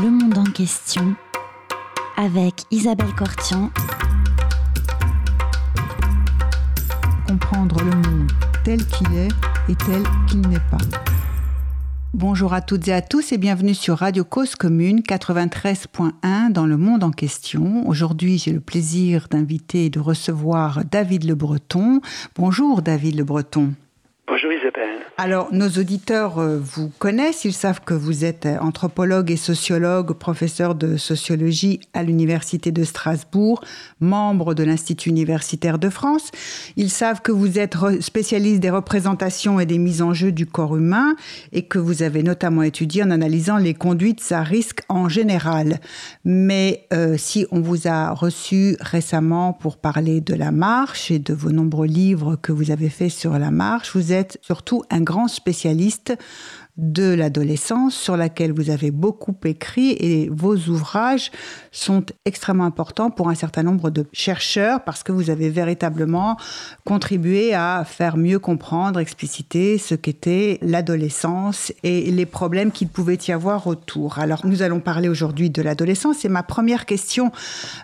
Le monde en question avec Isabelle Cortian. Comprendre le monde tel qu'il est et tel qu'il n'est pas. Bonjour à toutes et à tous et bienvenue sur Radio Cause Commune 93.1 dans le monde en question. Aujourd'hui, j'ai le plaisir d'inviter et de recevoir David Le Breton. Bonjour David Le Breton. Alors, nos auditeurs euh, vous connaissent, ils savent que vous êtes anthropologue et sociologue, professeur de sociologie à l'Université de Strasbourg, membre de l'Institut universitaire de France. Ils savent que vous êtes spécialiste des représentations et des mises en jeu du corps humain et que vous avez notamment étudié en analysant les conduites à risque en général. Mais euh, si on vous a reçu récemment pour parler de la marche et de vos nombreux livres que vous avez faits sur la marche, vous êtes surtout un grand spécialiste de l'adolescence sur laquelle vous avez beaucoup écrit et vos ouvrages sont extrêmement importants pour un certain nombre de chercheurs parce que vous avez véritablement contribué à faire mieux comprendre, expliciter ce qu'était l'adolescence et les problèmes qu'il pouvait y avoir autour. Alors nous allons parler aujourd'hui de l'adolescence et ma première question,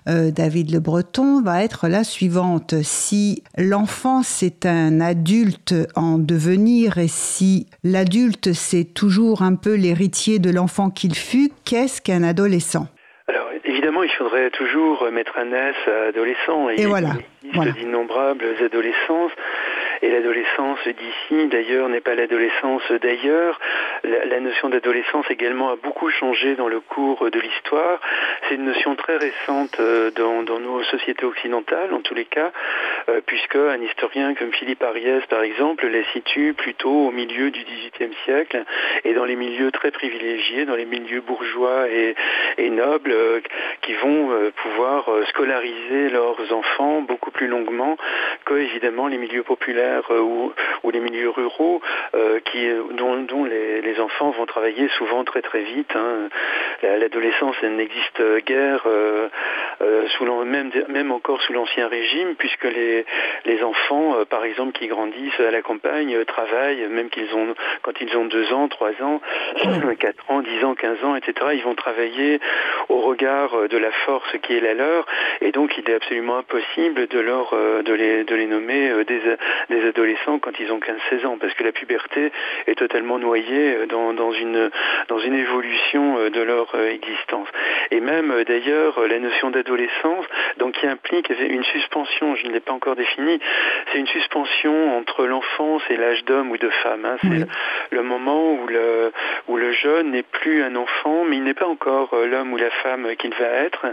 euh, David Le Breton, va être la suivante. Si l'enfance est un adulte en devenir et si l'adulte c'est toujours un peu l'héritier de l'enfant qu'il fut. Qu'est-ce qu'un adolescent? Alors évidemment, il faudrait toujours mettre un S à adolescent. Et, voilà. Existe d'innombrables adolescences. Et l'adolescence d'ici, d'ailleurs, n'est pas l'adolescence d'ailleurs. La, notion d'adolescence également a beaucoup changé dans le cours de l'histoire. C'est une notion très récente euh, dans, nos sociétés occidentales, en tous les cas, euh, puisque un historien comme Philippe Ariès, par exemple, la situe plutôt au milieu du XVIIIe siècle et dans les milieux très privilégiés, dans les milieux bourgeois et, nobles, euh, qui vont pouvoir scolariser leurs enfants beaucoup plus longuement que, évidemment, les milieux populaires euh, ou, les milieux ruraux euh, qui, dont, les, enfants vont travailler souvent très très vite. Hein. L'adolescence n'existe guère, euh, sous même, même encore sous l'ancien régime, puisque les, les enfants, par exemple, qui grandissent à la campagne, travaillent, même qu'ils ont, quand ils ont 2 ans, 3 ans, 4 ans, 10 ans, 15 ans, etc., ils vont travailler au regard de la force qui est la leur, et donc il est absolument impossible de, leur, de, les, de les nommer des, des adolescents quand ils ont 15-16 ans, parce que la puberté est totalement noyée euh, dans, une, dans une évolution euh, de leur euh, existence. Et même d'ailleurs la notion d'adolescence, donc qui implique une suspension, je ne l'ai pas encore définie, c'est une suspension entre l'enfance et l'âge d'homme ou de femme. Hein. C'est le moment où le, où le jeune n'est plus un enfant, mais il n'est pas encore l'homme ou la femme qu'il va être.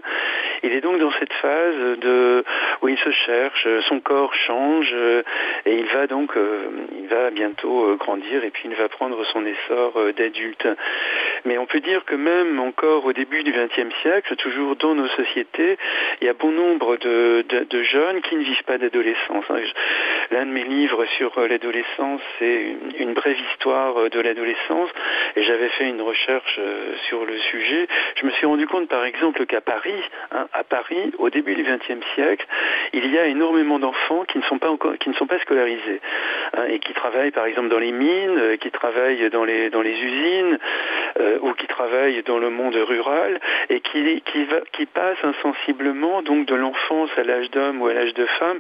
Il est donc dans cette phase de, où il se cherche, son corps change et il va donc, euh, il va bientôt euh, grandir et puis il va prendre son essor euh, d'adulte. Mais on peut dire que même encore au début du XXe siècle, toujours dans nos sociétés, il y a bon nombre de, jeunes qui ne vivent pas d'adolescence. Hein. L'un de mes livres sur l'adolescence, c'est une, brève histoire de l'adolescence, et j'avais fait une recherche sur le sujet. Je me suis rendu compte, par exemple, qu'à Paris, hein, à Paris, au début du XXe siècle, il y a énormément d'enfants qui ne sont pas encore, qui ne sont pas scolarisés Hein, et qui travaillent par exemple dans les mines, euh, qui travaillent dans les, dans les usines euh, ou qui travaillent dans le monde rural et qui, qui, va, qui passent insensiblement donc de l'enfance à l'âge d'homme ou à l'âge de femme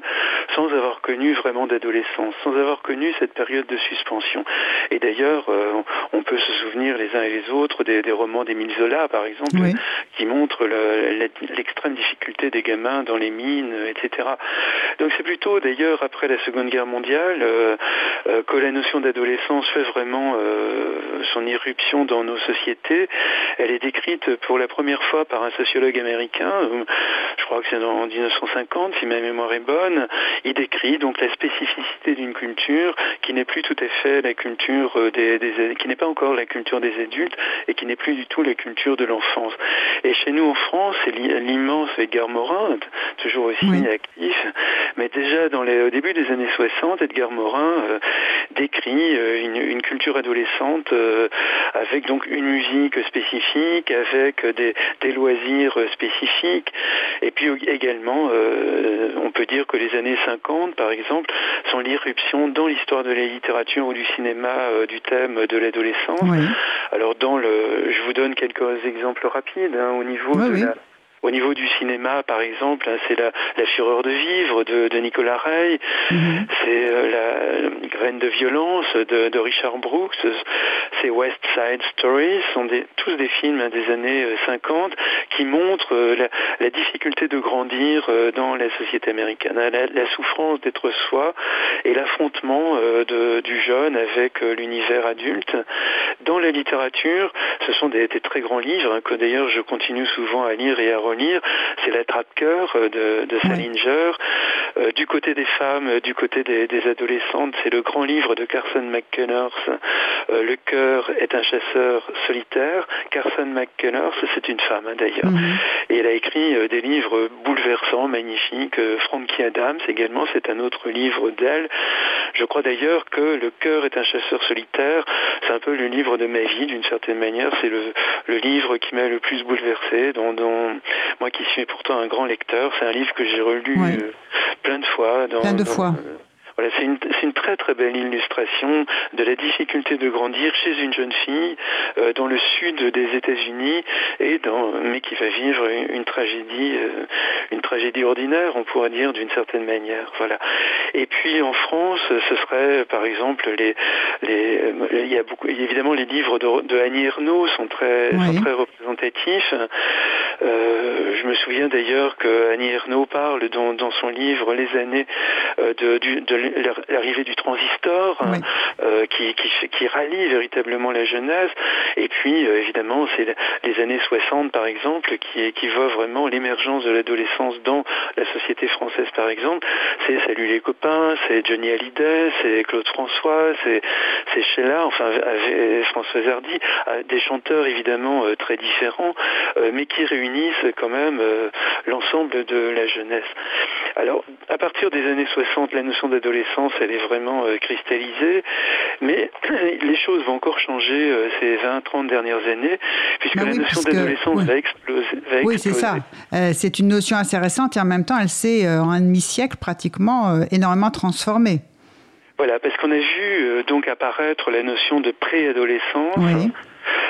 sans avoir connu vraiment d'adolescence, sans avoir connu cette période de suspension. Et d'ailleurs, euh, on peut se souvenir les uns et les autres des, romans d'Émile Zola, par exemple, qui montrent l'extrême difficulté des gamins dans les mines, etc. Donc c'est plutôt d'ailleurs après la Seconde Guerre mondiale euh, euh, que la notion d'adolescence fait vraiment euh, son irruption dans nos sociétés. Elle est décrite pour la première fois par un sociologue américain, je crois que c'est en 1950 si ma mémoire est bonne. Il décrit donc la spécificité d'une culture qui n'est plus tout à fait la culture des, qui n'est pas encore la culture des adultes et qui n'est plus du tout la culture de l'enfance. Et chez nous en France, c'est l'immense Edgar Morin, toujours aussi actif, mais déjà dans les, au début des années 60, Edgar Morin euh, décrit euh, une, culture adolescente euh, avec donc une musique spécifique, avec des, des loisirs spécifiques. Et puis également, on peut dire que les années 50, par exemple, sont l'irruption dans l'histoire de la littérature ou du cinéma du thème de l'adolescence. Alors dans le, je vous donne quelques exemples rapides hein, au niveau de la au niveau du cinéma, par exemple, hein, c'est la, fureur de vivre de, Nicolas Rey, mhm. c'est euh, la graine de violence de, Richard Brooks, c'est West Side Stories, sont tous des films hein, des années 50 euh, qui montrent euh, la, difficulté de grandir dans la société américaine, hein, la, souffrance d'être soi et l'affrontement du jeune avec l'univers adulte. Dans la littérature, ce sont des, des très grands livres que d'ailleurs je continue souvent à lire et à relire c'est La trappe-cœur euh, de, Salinger. Euh, du côté des femmes, euh, du côté des, adolescentes, c'est le grand livre de Carson McCullers, Le cœur est un chasseur solitaire. Carson McCullers, c'est une femme hein, d'ailleurs. Mhm. Et elle a écrit des livres bouleversants, magnifiques. Frankie Adams également, c'est un autre livre d'elle. Je crois d'ailleurs que Le cœur est un chasseur solitaire, c'est un peu le livre de ma vie d'une certaine manière. C'est le, livre qui m'a le plus bouleversé, dont, dont moi qui suis pourtant un grand lecteur, c'est un livre que j'ai relu euh, plein de fois. Dans, plein de fois. Euh, voilà, c'est une, une, très très belle illustration de la difficulté de grandir chez une jeune fille euh, dans le sud des États-Unis et dans, mais qui va vivre une, tragédie, euh, une tragédie ordinaire, on pourrait dire d'une certaine manière. Voilà. Et puis en France, ce serait par exemple les, les il y a beaucoup, évidemment les livres de, de Annie Ernaux sont très, sont très représentatifs. Euh, je me souviens d'ailleurs que Annie Ernaux parle dans, dans son livre Les années euh, de, de l'arrivée du transistor, hein, euh, qui, qui, qui, rallie véritablement la jeunesse. Et puis, euh, évidemment, c'est les années 60, par exemple, qui, qui voient vraiment l'émergence de l'adolescence dans la société française, par exemple. C'est Salut les copains, c'est Johnny Hallyday, c'est Claude François, c'est Sheila, enfin, François Hardy, des chanteurs évidemment euh, très différents, mais qui réunissent quand même l'ensemble de la jeunesse. Alors, à partir des années 60, la notion d'adolescence elle est vraiment euh, cristallisée. Mais les choses vont encore changer euh, ces 20-30 dernières années, puisque bah la notion d'adolescence va exploser. oui, c'est ça. Euh, c'est une notion assez récente et en même temps, elle s'est, en un demi-siècle, pratiquement énormément transformée. Voilà, parce qu'on a vu donc apparaître la notion de préadolescence. Oui.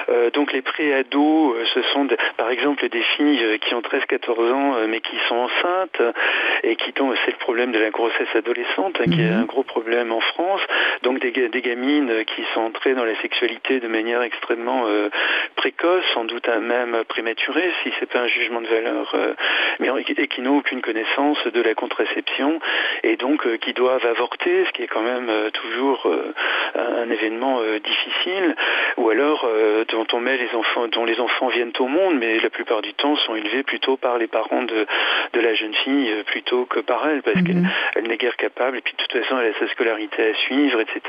Euh, donc les préados, euh, ce sont par exemple des filles euh, qui ont 13-14 ans mais qui sont enceintes et qui ont, c'est le problème de la grossesse adolescente hein, qui est mhm. un gros problème en France. Donc des, des, gamines qui sont entrées dans la sexualité de manière extrêmement précoce, sans doute même prématurée si c'est pas un jugement de valeur, mais et qui n'ont aucune connaissance de la contraception et donc qui doivent avorter, ce qui est quand même toujours un événement difficile, ou alors dont on met les enfants, dont les enfants viennent au monde, mais la plupart du temps sont élevés plutôt par les parents de, de la jeune fille euh, plutôt que par elle, parce qu'elle mhm. n'est guère capable, et puis de toute façon elle a sa scolarité à suivre, etc.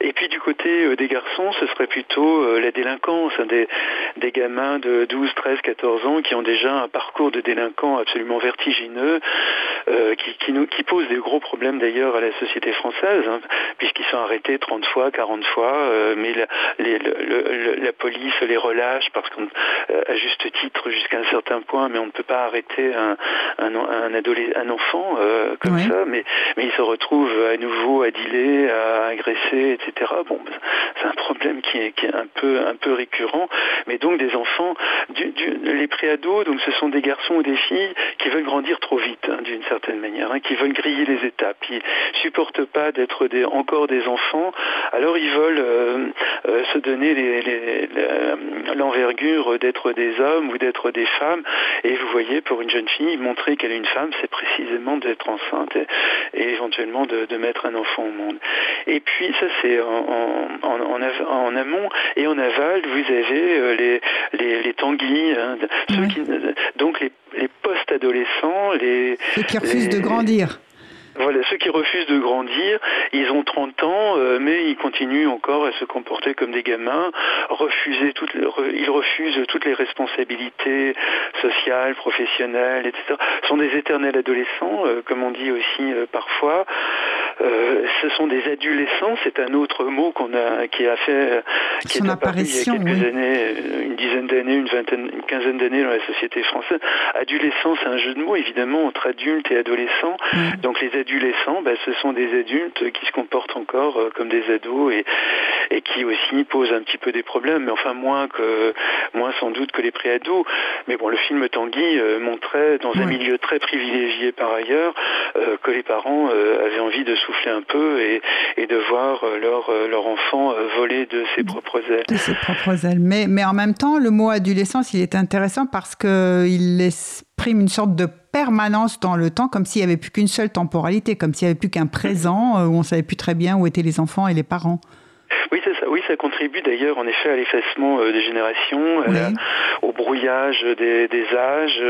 Et puis du côté euh, des garçons, ce serait plutôt euh, la délinquance, hein, des, des gamins de 12, 13, 14 ans qui ont déjà un parcours de délinquants absolument vertigineux, qui, qui, nous, qui posent des gros problèmes d'ailleurs à la société française, hein, puisqu'ils sont arrêtés 30 fois, 40 fois, mais la, les, le, la police les relâche parce qu'à euh, juste titre jusqu'à un certain point, mais on ne peut pas arrêter un, un, un, enfant euh, comme ça, mais, mais il se retrouve à nouveau à dealer, à agresser, etc. Bon, ben, c'est un problème qui est, qui est, un peu un peu récurrent, mais donc des enfants, du, du, les préados, donc ce sont des garçons ou des filles qui veulent grandir trop vite, hein, d'une certaine manière, hein, qui veulent griller les étapes, qui supportent pas d'être des, encore des enfants, alors ils veulent euh, se donner les, les l'envergure d'être des hommes ou d'être des femmes. Et vous voyez, pour une jeune fille, montrer qu'elle est une femme, c'est précisément d'être enceinte et, éventuellement de, mettre un enfant au monde. Et puis ça, c'est en, en, amont et en aval, vous avez euh, les, les, les tanguis, hein, donc les, les post-adolescents, les... Ceux qui refusent de grandir. Voilà, ceux qui refusent de grandir, ils ont 30 ans, euh, mais ils continuent encore à se comporter comme des gamins, refuser toutes, ils refusent toutes les responsabilités sociales, professionnelles, etc. Ce sont des éternels adolescents, euh, comme on dit aussi euh, parfois. ce sont des adolescents, c'est un autre mot qu'on a, qui a fait, qui Son est apparu il y a quelques années, une dizaine d'années, une vingtaine, une quinzaine d'années dans la société française. Adolescent, c'est un jeu de mots évidemment entre adultes et adolescents. Donc les adolescents, bah, ce sont des adultes qui se comportent encore comme des ados et, et qui aussi posent un petit peu des problèmes, mais enfin moins que moins sans doute que les préados. Mais bon, le film Tanguy montrait dans un milieu très privilégié par ailleurs euh, que les parents euh, avaient envie de souffler un peu et, de voir euh, leur, leur enfant voler de ses propres ailes. De ses propres ailes. Mais, mais en même temps, le mot adolescence, il est intéressant parce qu'il exprime une sorte de permanence dans le temps, comme s'il n'y avait plus qu'une seule temporalité, comme s'il n'y avait plus qu'un présent où on savait plus très bien où étaient les enfants et les parents. Oui, c'est ça. Oui, ça contribue d'ailleurs en effet à l'effacement euh, des générations, au brouillage des, âges,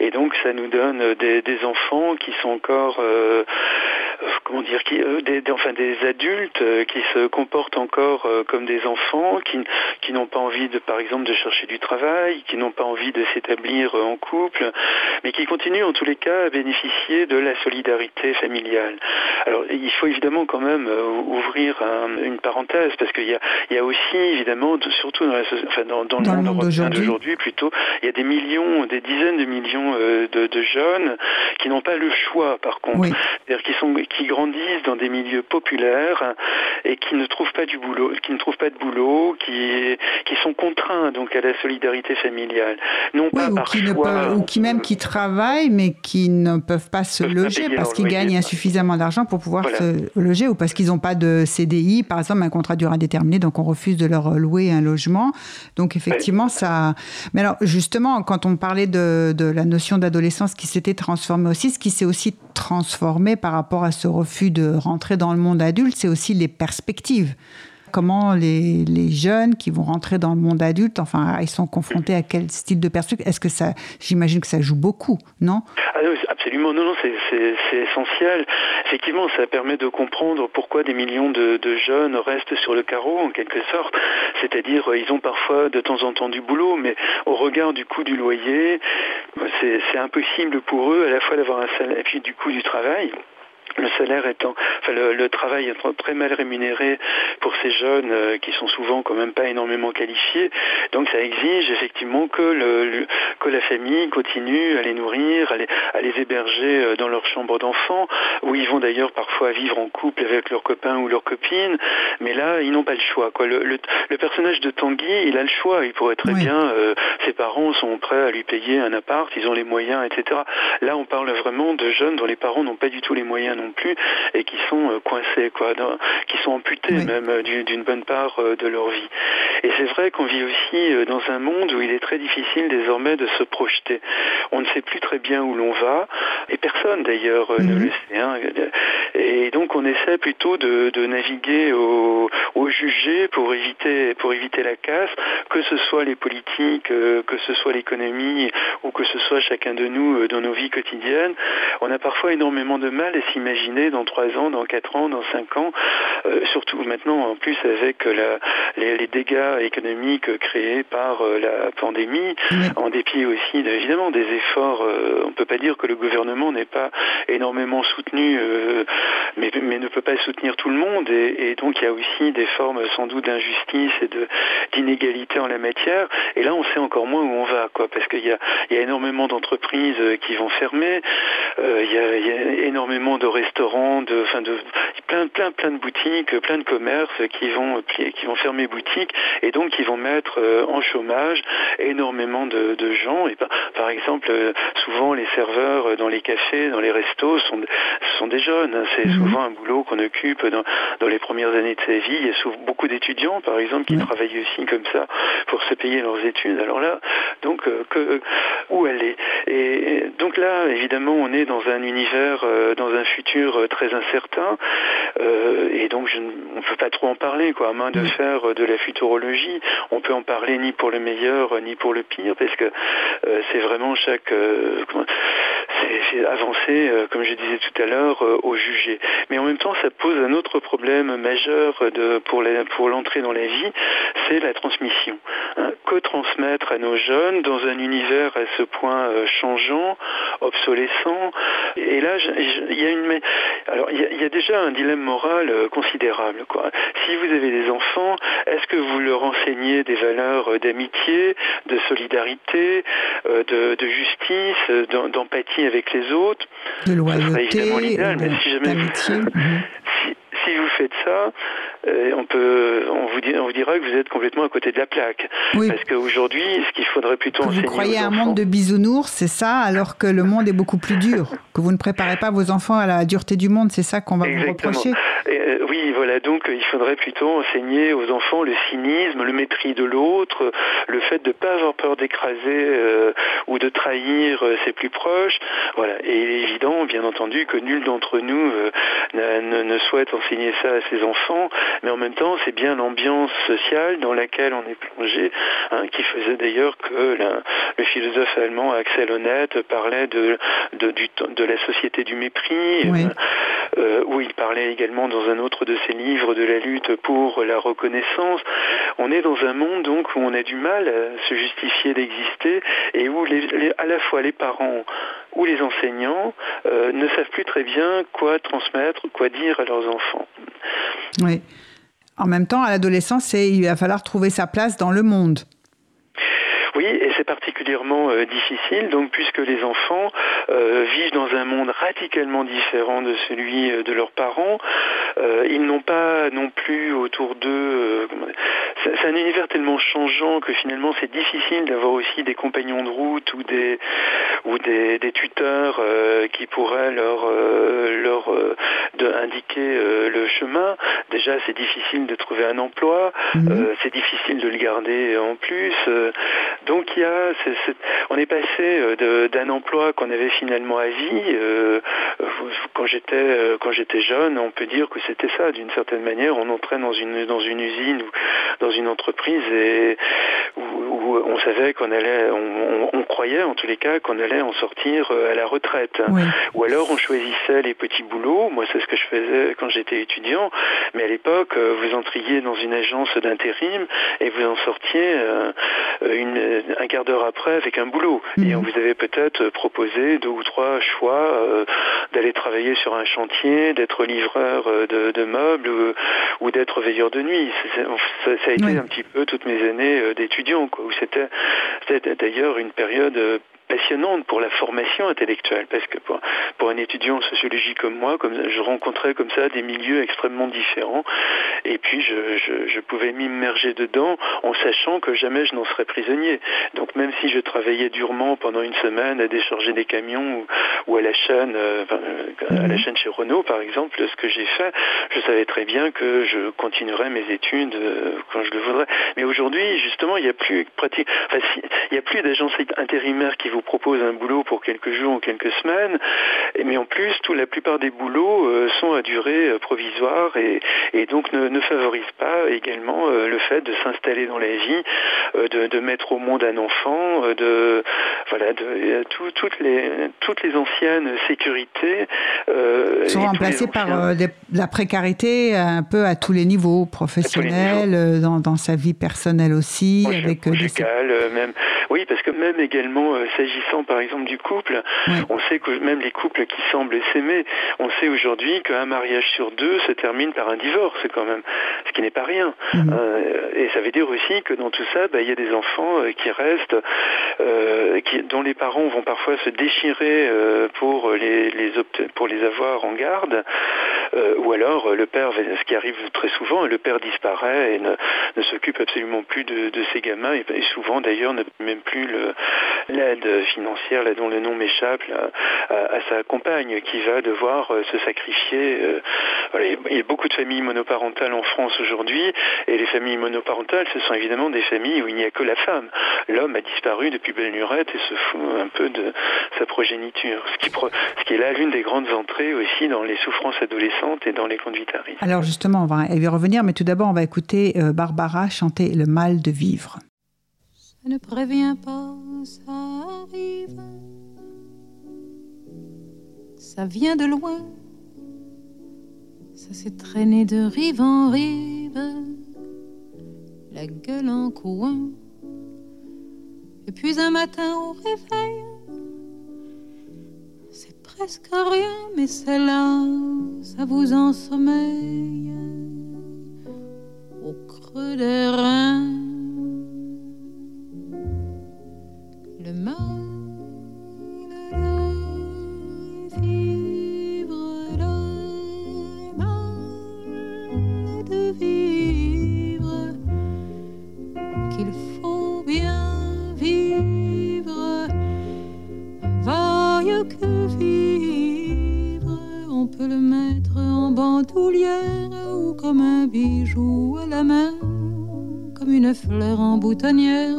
et, donc ça nous donne des, enfants qui sont encore euh, comment dire, qui, euh, des, enfin des adultes euh, qui se comportent encore euh, comme des enfants, qui, qui n'ont pas envie de, par exemple, de chercher du travail, qui n'ont pas envie de s'établir en couple, mais qui continuent en tous les cas à bénéficier de la solidarité familiale. Alors il faut évidemment quand même ouvrir une parenthèse parce qu'il y a, il y a aussi évidemment, surtout dans, la, enfin, dans, dans, le monde, européen d'aujourd'hui. plutôt, il y a des millions, des dizaines de millions de, de jeunes qui n'ont pas le choix par contre, c'est-à-dire qui sont qui grandissent dans des milieux populaires et qui ne trouvent pas du boulot, qui ne trouvent pas de boulot, qui, qui sont contraints donc à la solidarité familiale. Non pas ou, par qui choix, ou qui même qui travaillent mais qui ne peuvent pas se loger parce qu'ils gagnent insuffisamment d'argent pour pouvoir se loger ou parce qu'ils n'ont pas de CDI, par exemple un contrat durée indéterminée, donc on refuse de leur louer un logement. Donc effectivement ça. Mais alors justement quand on parlait de, de la notion d'adolescence qui s'était transformée aussi, ce qui s'est aussi transformé par rapport à ce refus de rentrer dans le monde adulte, c'est aussi les perspectives. Comment les, jeunes qui vont rentrer dans le monde adulte, enfin, ils sont confrontés à quel style de perspective? Est-ce que ça, j'imagine que ça joue beaucoup, non? Ah Absolument, non, non, c'est essentiel. Effectivement, ça permet de comprendre pourquoi des millions de, de, jeunes restent sur le carreau, en quelque sorte. C'est-à-dire, ils ont parfois de temps en temps du boulot, mais au regard du coût du loyer, c'est impossible pour eux à la fois d'avoir un salaire et puis du coût du travail le salaire étant, enfin le, travail étant très mal rémunéré pour ces jeunes euh, qui sont souvent quand même pas énormément qualifiés. Donc ça exige effectivement que, le, que la famille continue à les nourrir, à les, à les héberger euh, dans leur chambre d'enfant, où ils vont d'ailleurs parfois vivre en couple avec leurs copains ou leurs copines. Mais là, ils n'ont pas le choix. Quoi. Le, le, personnage de Tanguy, il a le choix. Il pourrait très bien, euh, ses parents sont prêts à lui payer un appart, ils ont les moyens, etc. Là, on parle vraiment de jeunes dont les parents n'ont pas du tout les moyens non plus et qui sont euh, coincés, quoi, qui sont amputés même euh, d'une bonne part euh, de leur vie. Et c'est vrai qu'on vit aussi dans un monde où il est très difficile désormais de se projeter. On ne sait plus très bien où l'on va, et personne d'ailleurs ne mhm. le sait. Hein. Et donc on essaie plutôt de, naviguer au, au, jugé pour éviter, pour éviter la casse, que ce soit les politiques, que ce soit l'économie, ou que ce soit chacun de nous dans nos vies quotidiennes. On a parfois énormément de mal à s'imaginer dans trois ans, dans quatre ans, dans cinq ans, euh, surtout maintenant en plus avec les, dégâts économiques créés par euh, la pandémie, en dépit aussi évidemment des efforts. Euh, on ne peut pas dire que le gouvernement n'est pas énormément soutenu, mais, ne peut pas soutenir tout le monde. Et, donc il y a aussi des formes sans doute d'injustice et d'inégalité en la matière. Et là, on sait encore moins où on va, quoi, parce qu'il y a, énormément d'entreprises qui vont fermer, il y, a, il y a énormément de restaurants de, enfin de plein, plein, plein de boutiques, plein de commerces qui vont, qui vont fermer boutique et donc qui vont mettre euh, en chômage énormément de, gens. Et par, exemple, euh, souvent les serveurs euh, dans les cafés, dans les restos sont, sont des jeunes. Hein. C'est mhm. souvent un boulot qu'on occupe dans, dans, les premières années de sa vie. Il y a souvent beaucoup d'étudiants, par exemple, qui travaillent aussi comme ça pour se payer leurs études. Alors là, donc, que, où aller? Et donc là, évidemment, on est dans un univers, dans un futur euh, très incertain. Euh, et donc, je, on ne peut pas trop en parler, quoi. À main de faire de la futurologie, on peut en parler ni pour le meilleur ni pour le pire, parce que euh, c'est vraiment chaque c'est avancer, comme je disais tout à l'heure, au jugé. Mais en même temps, ça pose un autre problème majeur de, pour l'entrée dans la vie, c'est la transmission. Hein. que transmettre à nos jeunes dans un univers à ce point changeant, obsolescent Et là, il y a une, alors il y, a déjà un dilemme moral considérable. Quoi. Si vous avez des enfants, est-ce que vous leur enseignez des valeurs d'amitié, de solidarité, de, de justice, d'empathie avec les autres? De loyauté, d'amitié. si vous faites ça, euh, on peut, on vous, dit, on vous dira que vous êtes complètement à côté de la plaque. Parce qu'aujourd'hui, ce qu'il faudrait plutôt que enseigner Vous croyez à un monde de bisounours, c'est ça, alors que le monde est beaucoup plus dur. que vous ne préparez pas vos enfants à la dureté du monde, c'est ça qu'on va vous reprocher. Euh, oui, voilà. Donc, il faudrait plutôt enseigner aux enfants le cynisme, le mépris de l'autre, le fait de ne pas avoir peur d'écraser euh, ou de trahir ses plus proches. Voilà. Et il est évident, bien entendu, que nul d'entre nous ne, ne souhaite enseigner ça à ses enfants mais en même temps, c'est bien l'ambiance sociale dans laquelle on est plongé, hein, qui faisait d'ailleurs que le philosophe allemand Axel Honneth parlait de, de, de la société du mépris, euh, euh, où il parlait également dans un autre de ses livres de la lutte pour la reconnaissance. On est dans un monde donc où on a du mal à se justifier d'exister et où les, à la fois les parents ou les enseignants euh, ne savent plus très bien quoi transmettre, quoi dire à leurs enfants. Oui. En même temps, à l'adolescence, il va falloir trouver sa place dans le monde. Oui, et c'est particulièrement euh, difficile, donc puisque les enfants euh, vivent dans un monde radicalement différent de celui euh, de leurs parents, ils n'ont pas non plus autour d'eux. c'est un univers tellement changeant que finalement c'est difficile d'avoir aussi des compagnons de route ou des ou des, tuteurs qui pourraient leur leur de indiquer le chemin. Déjà, c'est difficile de trouver un emploi, mhm. c'est difficile de le garder en plus. Donc on est passé euh, d'un emploi qu'on avait finalement à vie. Euh, quand j'étais euh, quand j'étais jeune, on peut dire que c'était ça d'une certaine manière. On entrait dans une dans une usine ou dans une entreprise et savait qu'on allait, on, croyait en tous les cas qu'on allait en sortir à la retraite. Ou alors on choisissait les petits boulots. Moi c'est ce que je faisais quand j'étais étudiant. Mais à l'époque, vous entriez dans une agence d'intérim et vous en sortiez une un quart d'heure après avec un boulot. Et on mhm. vous avait peut-être proposé deux ou trois choix euh, d'aller travailler sur un chantier, d'être livreur euh, de, meubles ou, d'être veilleur de nuit. Ça, a été un petit peu toutes mes années euh, d'étudiant, où c'était d'ailleurs une période passionnante pour la formation intellectuelle, parce que pour, pour, un étudiant en sociologie comme moi, comme je rencontrais comme ça des milieux extrêmement différents, et puis je, je, je pouvais m'immerger dedans en sachant que jamais je n'en serais prisonnier. Donc même si je travaillais durement pendant une semaine à décharger des camions ou, ou à la chaîne, euh, à la mhm. chaîne chez Renault par exemple, ce que j'ai fait, je savais très bien que je continuerais mes études euh, quand je le voudrais. Mais aujourd'hui, justement, il n'y a plus pratique, enfin, il n'y a plus d'agences intérimaires qui vous propose un boulot pour quelques jours ou quelques semaines, mais en plus, tout, la plupart des boulots euh, sont à durée euh, provisoire et, et donc ne, ne, favorisent pas également euh, le fait de s'installer dans la vie, de, de, mettre au monde un enfant, de voilà, de, toutes les toutes les anciennes sécurités sont remplacées par la précarité un peu à tous les niveaux, professionnels, Dans, dans, sa vie personnelle aussi, avec des... même. Oui, parce que même également s'agissant par exemple du couple, on sait que même les couples qui semblent s'aimer, on sait aujourd'hui qu'un mariage sur deux se termine par un divorce quand même, ce qui n'est pas rien. Mhm. Euh, et ça veut dire aussi que dans tout ça, bah, il y a des enfants euh, qui restent, euh, qui, dont les parents vont parfois se déchirer pour les, les pour les avoir en garde, ou alors le père, ce qui arrive très souvent, le père disparaît et ne, ne s'occupe absolument plus de, de ses gamins et, souvent d'ailleurs ne même plus l'aide financière, là, dont le nom m'échappe, à, sa compagne, qui va devoir euh, se sacrifier. Euh, il y a beaucoup de familles monoparentales en France aujourd'hui, et les familles monoparentales, ce sont évidemment des familles où il n'y a que la femme. L'homme a disparu depuis belle lurette et se fout un peu de sa progéniture, ce qui, est là l'une des grandes entrées aussi dans les souffrances adolescentes et dans les conduites à risque. Alors justement, on va y revenir, mais tout d'abord, on va écouter euh, Barbara chanter Le mal de vivre. Ne prévient pas, ça arrive. ça vient de loin. Ça s'est traîné de rive en rive, la gueule en coin. Et puis un matin au réveil, c'est presque rien, mais c'est là, ça vous ensommeille au creux des reins. Comme un bijou à la main, comme une fleur en boutonnière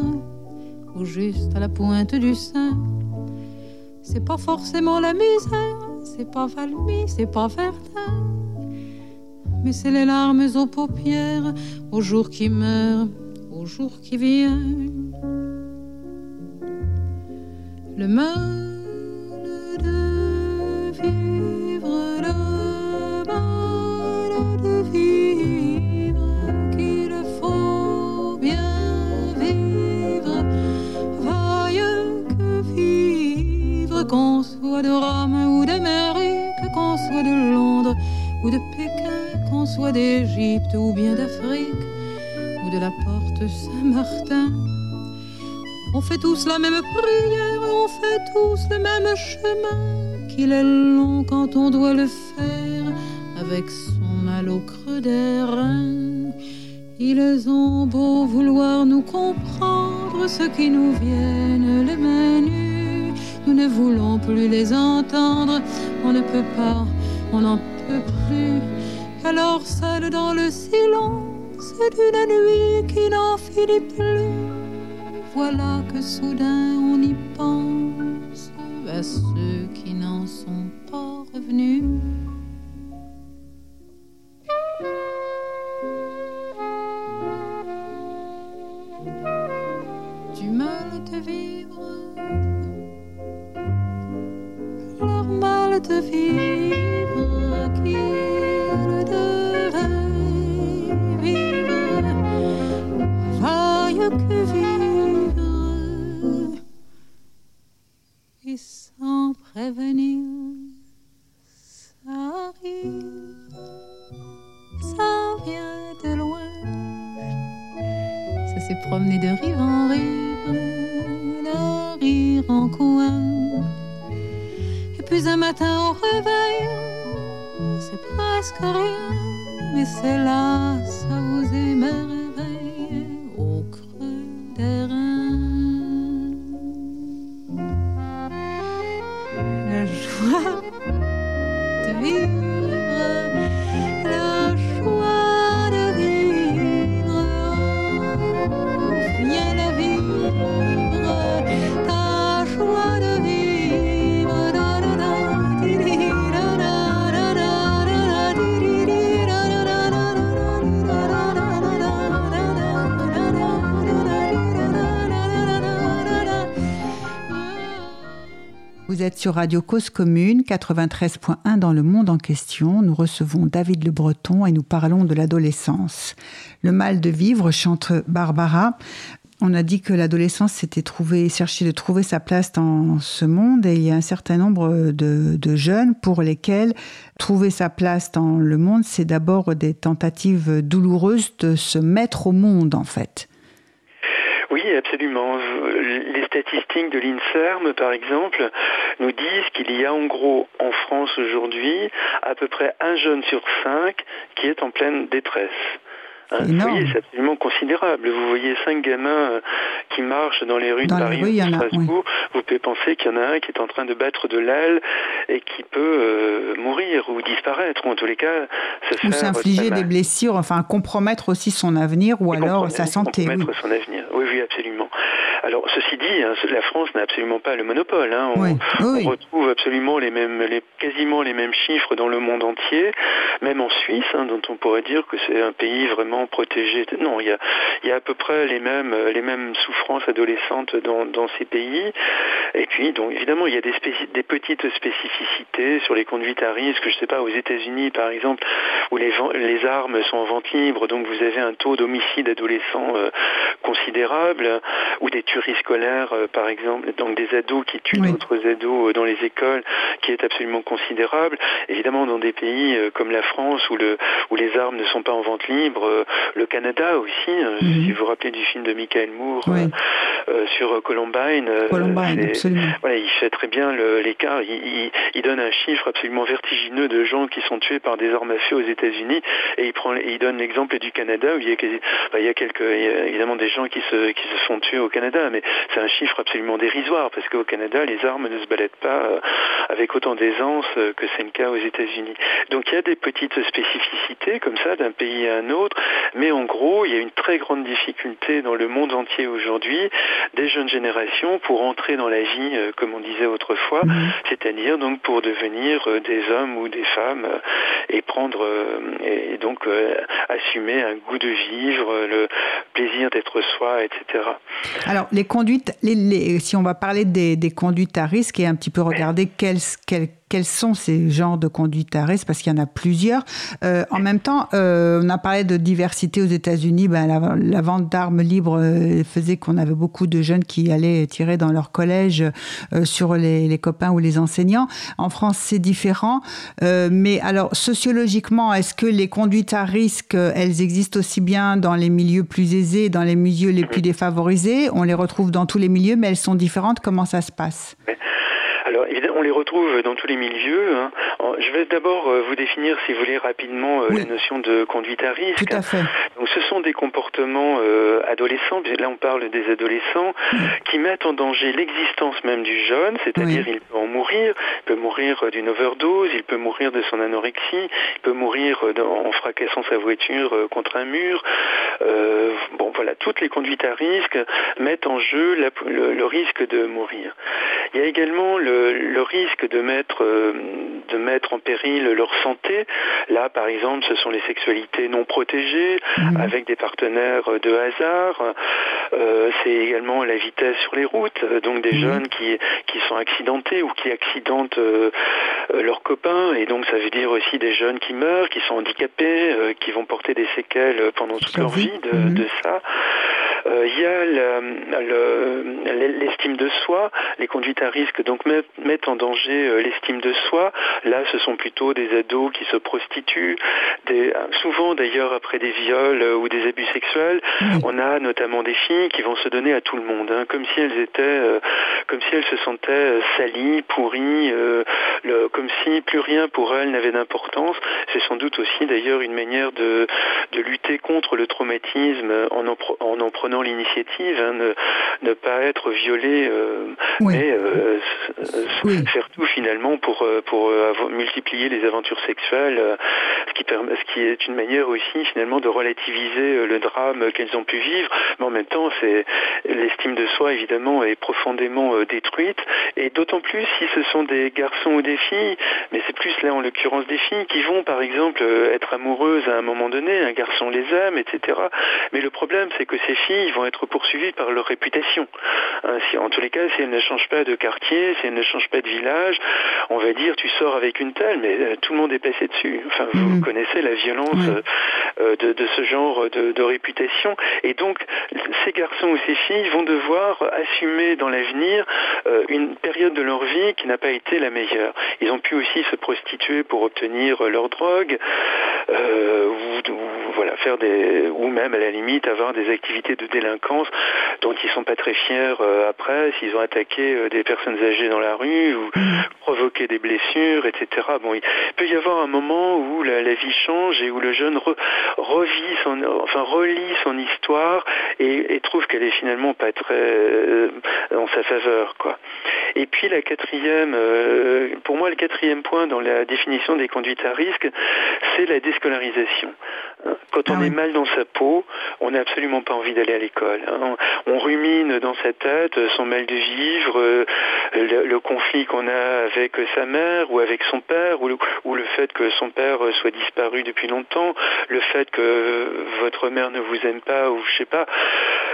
juste à la pointe du sein. C'est pas forcément la misère, c'est pas Valmy, c'est pas Verdun, mais c'est les larmes aux paupières au jour qui meurt, au jour qui vient. Le mal qu'on soit de Rome ou d'Amérique, qu'on soit de Londres ou de Pékin, qu'on soit d'Égypte ou bien d'Afrique ou de la porte Saint-Martin. On fait tous la même prière, on fait tous le même chemin, qu'il est long quand on doit le faire avec son mal au creux des reins. Ils ont beau vouloir nous comprendre, ce qui nous viennent les menus nous ne voulons plus les entendre, on ne peut pas, on n'en peut plus. Alors seul dans le silence d'une nuit qui n'en finit plus, voilà que soudain on y pense à ceux qui n'en sont pas revenus. S'est promené de rive en rive, le rire en coin un matin au réveil, c'est presque rien, mais c'est là, ça vous émerveille au creux des. La joie de vivre, Vous êtes sur Radio Cause Commune 93.1 dans le monde en question. Nous recevons David Le Breton et nous parlons de l'adolescence. Le mal de vivre chante Barbara. On a dit que l'adolescence s'était trouvé, cherché de trouver sa place dans ce monde et il y a un certain nombre de, de jeunes pour lesquels trouver sa place dans le monde, c'est d'abord des tentatives douloureuses de se mettre au monde en fait. Oui, absolument. Les statistiques de l'INSERM, par exemple, nous disent qu'il y a en gros en France aujourd'hui à peu près un jeune sur cinq qui est en pleine détresse. Hein, c'est absolument considérable. Vous voyez cinq gamins euh, qui marchent dans les rues de Paris ou de Strasbourg. Vous pouvez penser qu'il y en a un qui est en train de battre de l'aile et qui peut euh, mourir ou disparaître, ou en tous les cas se ou s'infliger des blessures, enfin compromettre aussi son avenir ou alors sa santé. Compromettre son avenir. Oui, oui, absolument. Alors, ceci dit, hein, la France n'a absolument pas le monopole. Hein. On, retrouve absolument les mêmes, les, quasiment les mêmes chiffres dans le monde entier, même en Suisse, hein, dont on pourrait dire que c'est un pays vraiment protégés. Non, il y a, il y a à peu près les mêmes, les mêmes souffrances adolescentes dans, dans ces pays. Et puis, donc, évidemment, il y a des, des petites spécificités sur les conduites à risque. Je ne sais pas, aux États-Unis, par exemple, où les, les armes sont en vente libre, donc vous avez un taux d'homicide adolescent euh, considérable, ou des tueries scolaires, euh, par exemple, donc des ados qui tuent d'autres ados euh, dans les écoles, qui est absolument considérable. Évidemment, dans des pays comme la France, où, le, où les armes ne sont pas en vente libre, le Canada aussi, hein, mhm. si vous vous rappelez du film de Michael Moore sur Columbine, Columbine voilà, il fait très bien l'écart. Il, il, donne un chiffre absolument vertigineux de gens qui sont tués par des armes à feu aux États-Unis, et il prend, il donne l'exemple du Canada où il y a, bah, il y a quelques, évidemment des gens qui se, qui se font tuer au Canada, mais c'est un chiffre absolument dérisoire parce qu'au Canada, les armes ne se baladent pas euh, avec autant d'aisance euh, que c'est le cas aux États-Unis. Donc il y a des petites spécificités comme ça d'un pays à un autre, mais en gros, il y a une très grande difficulté dans le monde entier aujourd'hui des jeunes générations pour entrer dans la vie, euh, comme on disait autrefois, mhm. c'est-à-dire donc pour devenir euh, des hommes ou des femmes euh, et prendre et donc assumer un goût de vivre, le plaisir d'être soi, etc. Alors les conduites, si on va parler des, conduites à risque et un petit peu regarder quelles, quelles quels sont ces genres de conduite à risque Parce qu'il y en a plusieurs. Euh, en même temps, euh, on a parlé de diversité aux États-Unis. Ben, la, vente d'armes libres euh, faisait qu'on avait beaucoup de jeunes qui allaient tirer dans leur collège sur les, copains ou les enseignants. En France, c'est différent. mais alors, sociologiquement, est-ce que les conduites à risque, elles existent aussi bien dans les milieux plus aisés, dans les milieux les plus défavorisés? On les retrouve dans tous les milieux, mais elles sont différentes. Comment ça se passe? Alors évidemment, on les retrouve dans tous les milieux. Hein. Je vais d'abord euh, vous définir, si vous voulez, rapidement euh, la notion de conduite à risque. Tout à fait. Donc ce sont des comportements euh, adolescents, là on parle des adolescents, qui mettent en danger l'existence même du jeune, c'est-à-dire il peut en mourir, il peut mourir d'une overdose, il peut mourir de son anorexie, il peut mourir en fracassant sa voiture contre un mur. bon voilà, toutes les conduites à risque mettent en jeu le risque de mourir. Il y a également le le, risque de mettre, euh, de mettre en péril leur santé. Là, par exemple, ce sont les sexualités non protégées mhm. avec des partenaires de hasard. Euh, c'est également la vitesse sur les routes, donc des mhm. jeunes qui, qui sont accidentés ou qui accidentent euh, leurs copains. Et donc, ça veut dire aussi des jeunes qui meurent, qui sont handicapés, qui vont porter des séquelles pendant toute leur vie de, mhm. de ça. Il y a l'estime de soi, les conduites à risque donc mettent en danger euh, l'estime de soi. Là, ce sont plutôt des ados qui se prostituent, des, souvent d'ailleurs après des viols euh, ou des abus sexuels. On a notamment des filles qui vont se donner à tout le monde, hein, comme si elles étaient, euh, comme si elles se sentaient salies, pourries, comme si plus rien pour elles n'avait d'importance. C'est sans doute aussi d'ailleurs une manière de, de lutter contre le traumatisme en en, en, prenant l'initiative, hein, ne, ne, pas être violée, mais faire tout finalement pour, euh, pour euh, multiplier les aventures sexuelles, euh, ce qui, permet, ce qui est une manière aussi finalement de relativiser le drame qu'elles ont pu vivre, mais en même temps c'est l'estime de soi évidemment est profondément détruite et d'autant plus si ce sont des garçons ou des filles, mais c'est plus là en l'occurrence des filles qui vont par exemple être amoureuses à un moment donné, un garçon les aime, etc. Mais le problème c'est que ces filles vont être poursuivies par leur réputation. En tous les cas, si elles ne changent pas de quartier, si elles ne changent pas de village, on va dire tu sors avec une telle, mais euh, tout le monde est passé dessus. Enfin, vous mm. connaissez la violence euh, de, ce genre de, réputation. Et donc, ces garçons ou ces filles vont devoir assumer dans l'avenir euh, une période de leur vie qui n'a pas été la meilleure. Ils ont pu aussi se prostituer pour obtenir leur drogue, ou, voilà, faire des, ou même à la limite avoir des activités de délinquance dont ils sont pas très fiers après, s'ils ont attaqué des personnes âgées dans la rue ou provoqué des blessures, etc. Bon, il peut y avoir un moment où la, vie change et où le jeune revit son, enfin relit son histoire et, trouve qu'elle est finalement pas très euh, en sa faveur, quoi. Et puis la quatrième, euh, pour moi le quatrième point dans la définition des conduites à risque, c'est la déscolarisation. Quand on ah est mal dans sa peau, on n'a absolument pas envie d'aller à l'école. Hein. On rumine dans sa tête son mal de vivre, euh, le, conflit qu'on a avec sa mère ou avec son père, ou le, ou le, fait que son père soit disparu depuis longtemps, le fait que votre mère ne vous aime pas, ou je sais pas.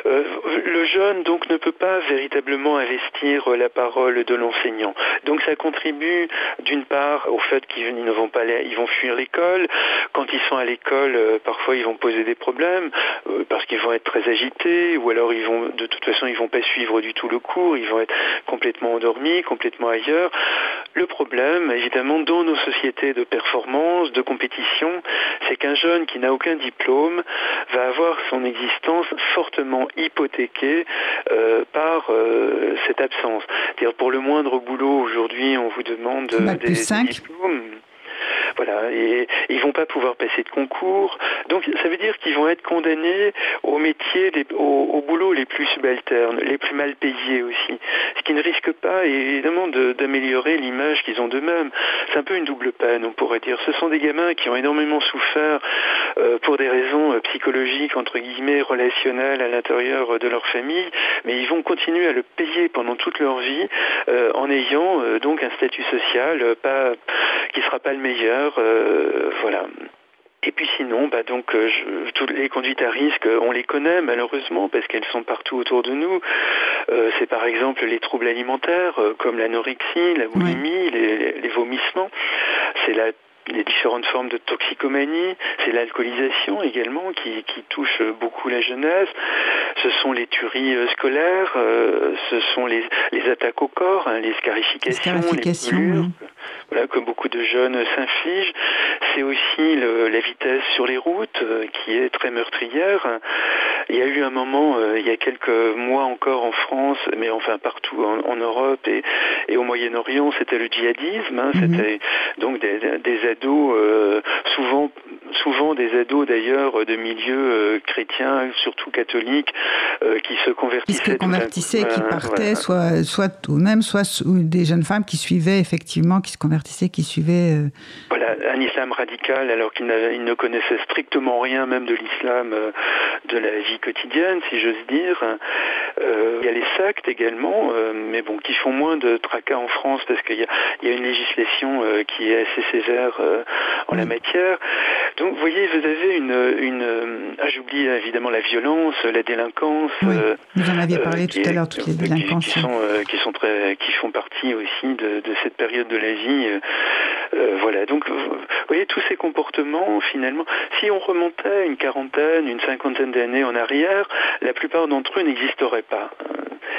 Euh, le jeune donc ne peut pas véritablement investir la parole de l'enseignant. Donc ça contribue d'une part au fait qu'ils ne vont pas aller, ils vont fuir l'école. Quand ils sont à l'école, euh, parfois ils vont poser des problèmes euh, parce qu'ils vont être très agités ou alors ils vont de toute façon ils vont pas suivre du tout le cours, ils vont être complètement endormis, complètement ailleurs. Le problème, évidemment, dans nos sociétés de performance, de compétition, c'est qu'un jeune qui n'a aucun diplôme va avoir son existence fortement hypothéquée euh, par euh, cette absence. C'est-à-dire pour le moindre boulot aujourd'hui, on vous demande des, des diplômes. Voilà, et ils vont pas pouvoir passer de concours. Donc ça veut dire qu'ils vont être condamnés au métier, au, boulot les plus subalternes, les plus mal payés aussi. Ce qui ne risque pas évidemment d'améliorer l'image qu'ils ont d'eux-mêmes. C'est un peu une double peine, on pourrait dire. Ce sont des gamins qui ont énormément souffert euh, pour des raisons euh, psychologiques, entre guillemets, relationnelles à l'intérieur de leur famille, mais ils vont continuer à le payer pendant toute leur vie euh, en ayant donc un statut social qui ne sera pas le meilleur euh, voilà. Et puis sinon, bah donc euh, toutes les conduites à risque, on les connaît malheureusement parce qu'elles sont partout autour de nous. Euh, c'est par exemple les troubles alimentaires comme l'anorexie, la boulimie, les, les, vomissements. C'est la les différentes formes de toxicomanie, c'est l'alcoolisation également qui, qui, touche beaucoup la jeunesse, ce sont les tueries euh, scolaires, euh, ce sont les, les, attaques au corps, hein, les scarifications, les, voilà, que beaucoup de jeunes s'infligent. C'est aussi le, la vitesse sur les routes euh, qui est très meurtrière. Il y a eu un moment, il y a quelques mois encore en France, mais enfin partout en, Europe et, et, au Moyen-Orient, c'était le djihadisme, hein, mhm. c'était donc des, des ados, euh, souvent, souvent des ados d'ailleurs de milieux euh, chrétiens, surtout catholiques, euh, qui se convertissaient. Qui se convertissaient, qui partaient, soit, soit ou même soit des jeunes femmes qui suivaient effectivement, qui se convertissaient, qui suivaient. Voilà, un islam radical alors qu'ils ne connaissaient strictement rien même de l'islam de la vie quotidienne, si j'ose dire. il y a les sectes également, mais bon, qui font moins de tracas en France parce qu'il y, y, a une législation qui est assez sévère euh, en la matière. Donc vous voyez, vous avez une... une ah, j'oublie évidemment la violence, la délinquance. Euh, vous en aviez parlé tout à l'heure, toutes les délinquances. Qui, sont, qui, sont très, qui font partie aussi de, de cette période de la vie. voilà, donc vous voyez, tous ces comportements, finalement, si on remontait une quarantaine, une cinquantaine d'années en arrière, la plupart d'entre eux n'existeraient pas.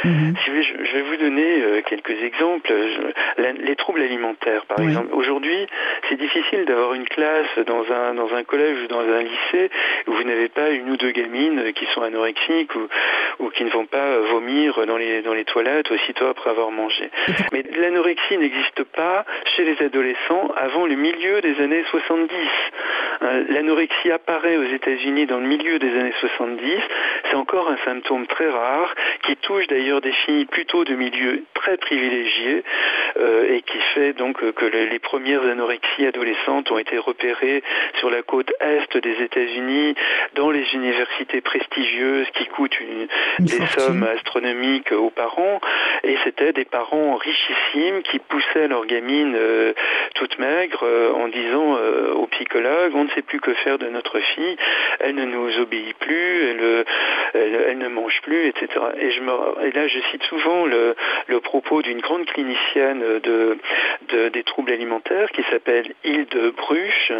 Mhm. Si je, vais vous donner quelques exemples. les troubles alimentaires, par exemple. Aujourd'hui, c'est difficile d'avoir une classe dans un, dans un collège ou dans un lycée où vous n'avez pas une ou deux gamines qui sont anorexiques ou, ou qui ne vont pas vomir dans les, dans les toilettes aussitôt après avoir mangé. Mais l'anorexie n'existe pas chez les adolescents avant le milieu des années 70. Euh, l'anorexie apparaît aux États-Unis dans le milieu des années 70. C'est encore un symptôme très rare qui touche d'ailleurs des filles plutôt de milieux très privilégiés euh, et qui fait donc que les premières anorexies adolescentes ont été repérées sur la côte est des États-Unis, dans les universités prestigieuses qui coûtent des sommes astronomiques aux parents. Et c'était des parents richissimes qui poussaient leurs gamines euh, toutes maigres euh, en disant euh, aux psychologues on ne sait plus que faire de notre fille, elle ne nous obéit plus, elle, elle, ne mange plus, etc. Et, je me, et là, je cite souvent le, le propos d'une grande clinicienne de, de, des troubles alimentaires qui s'appelle Hilde Bruch,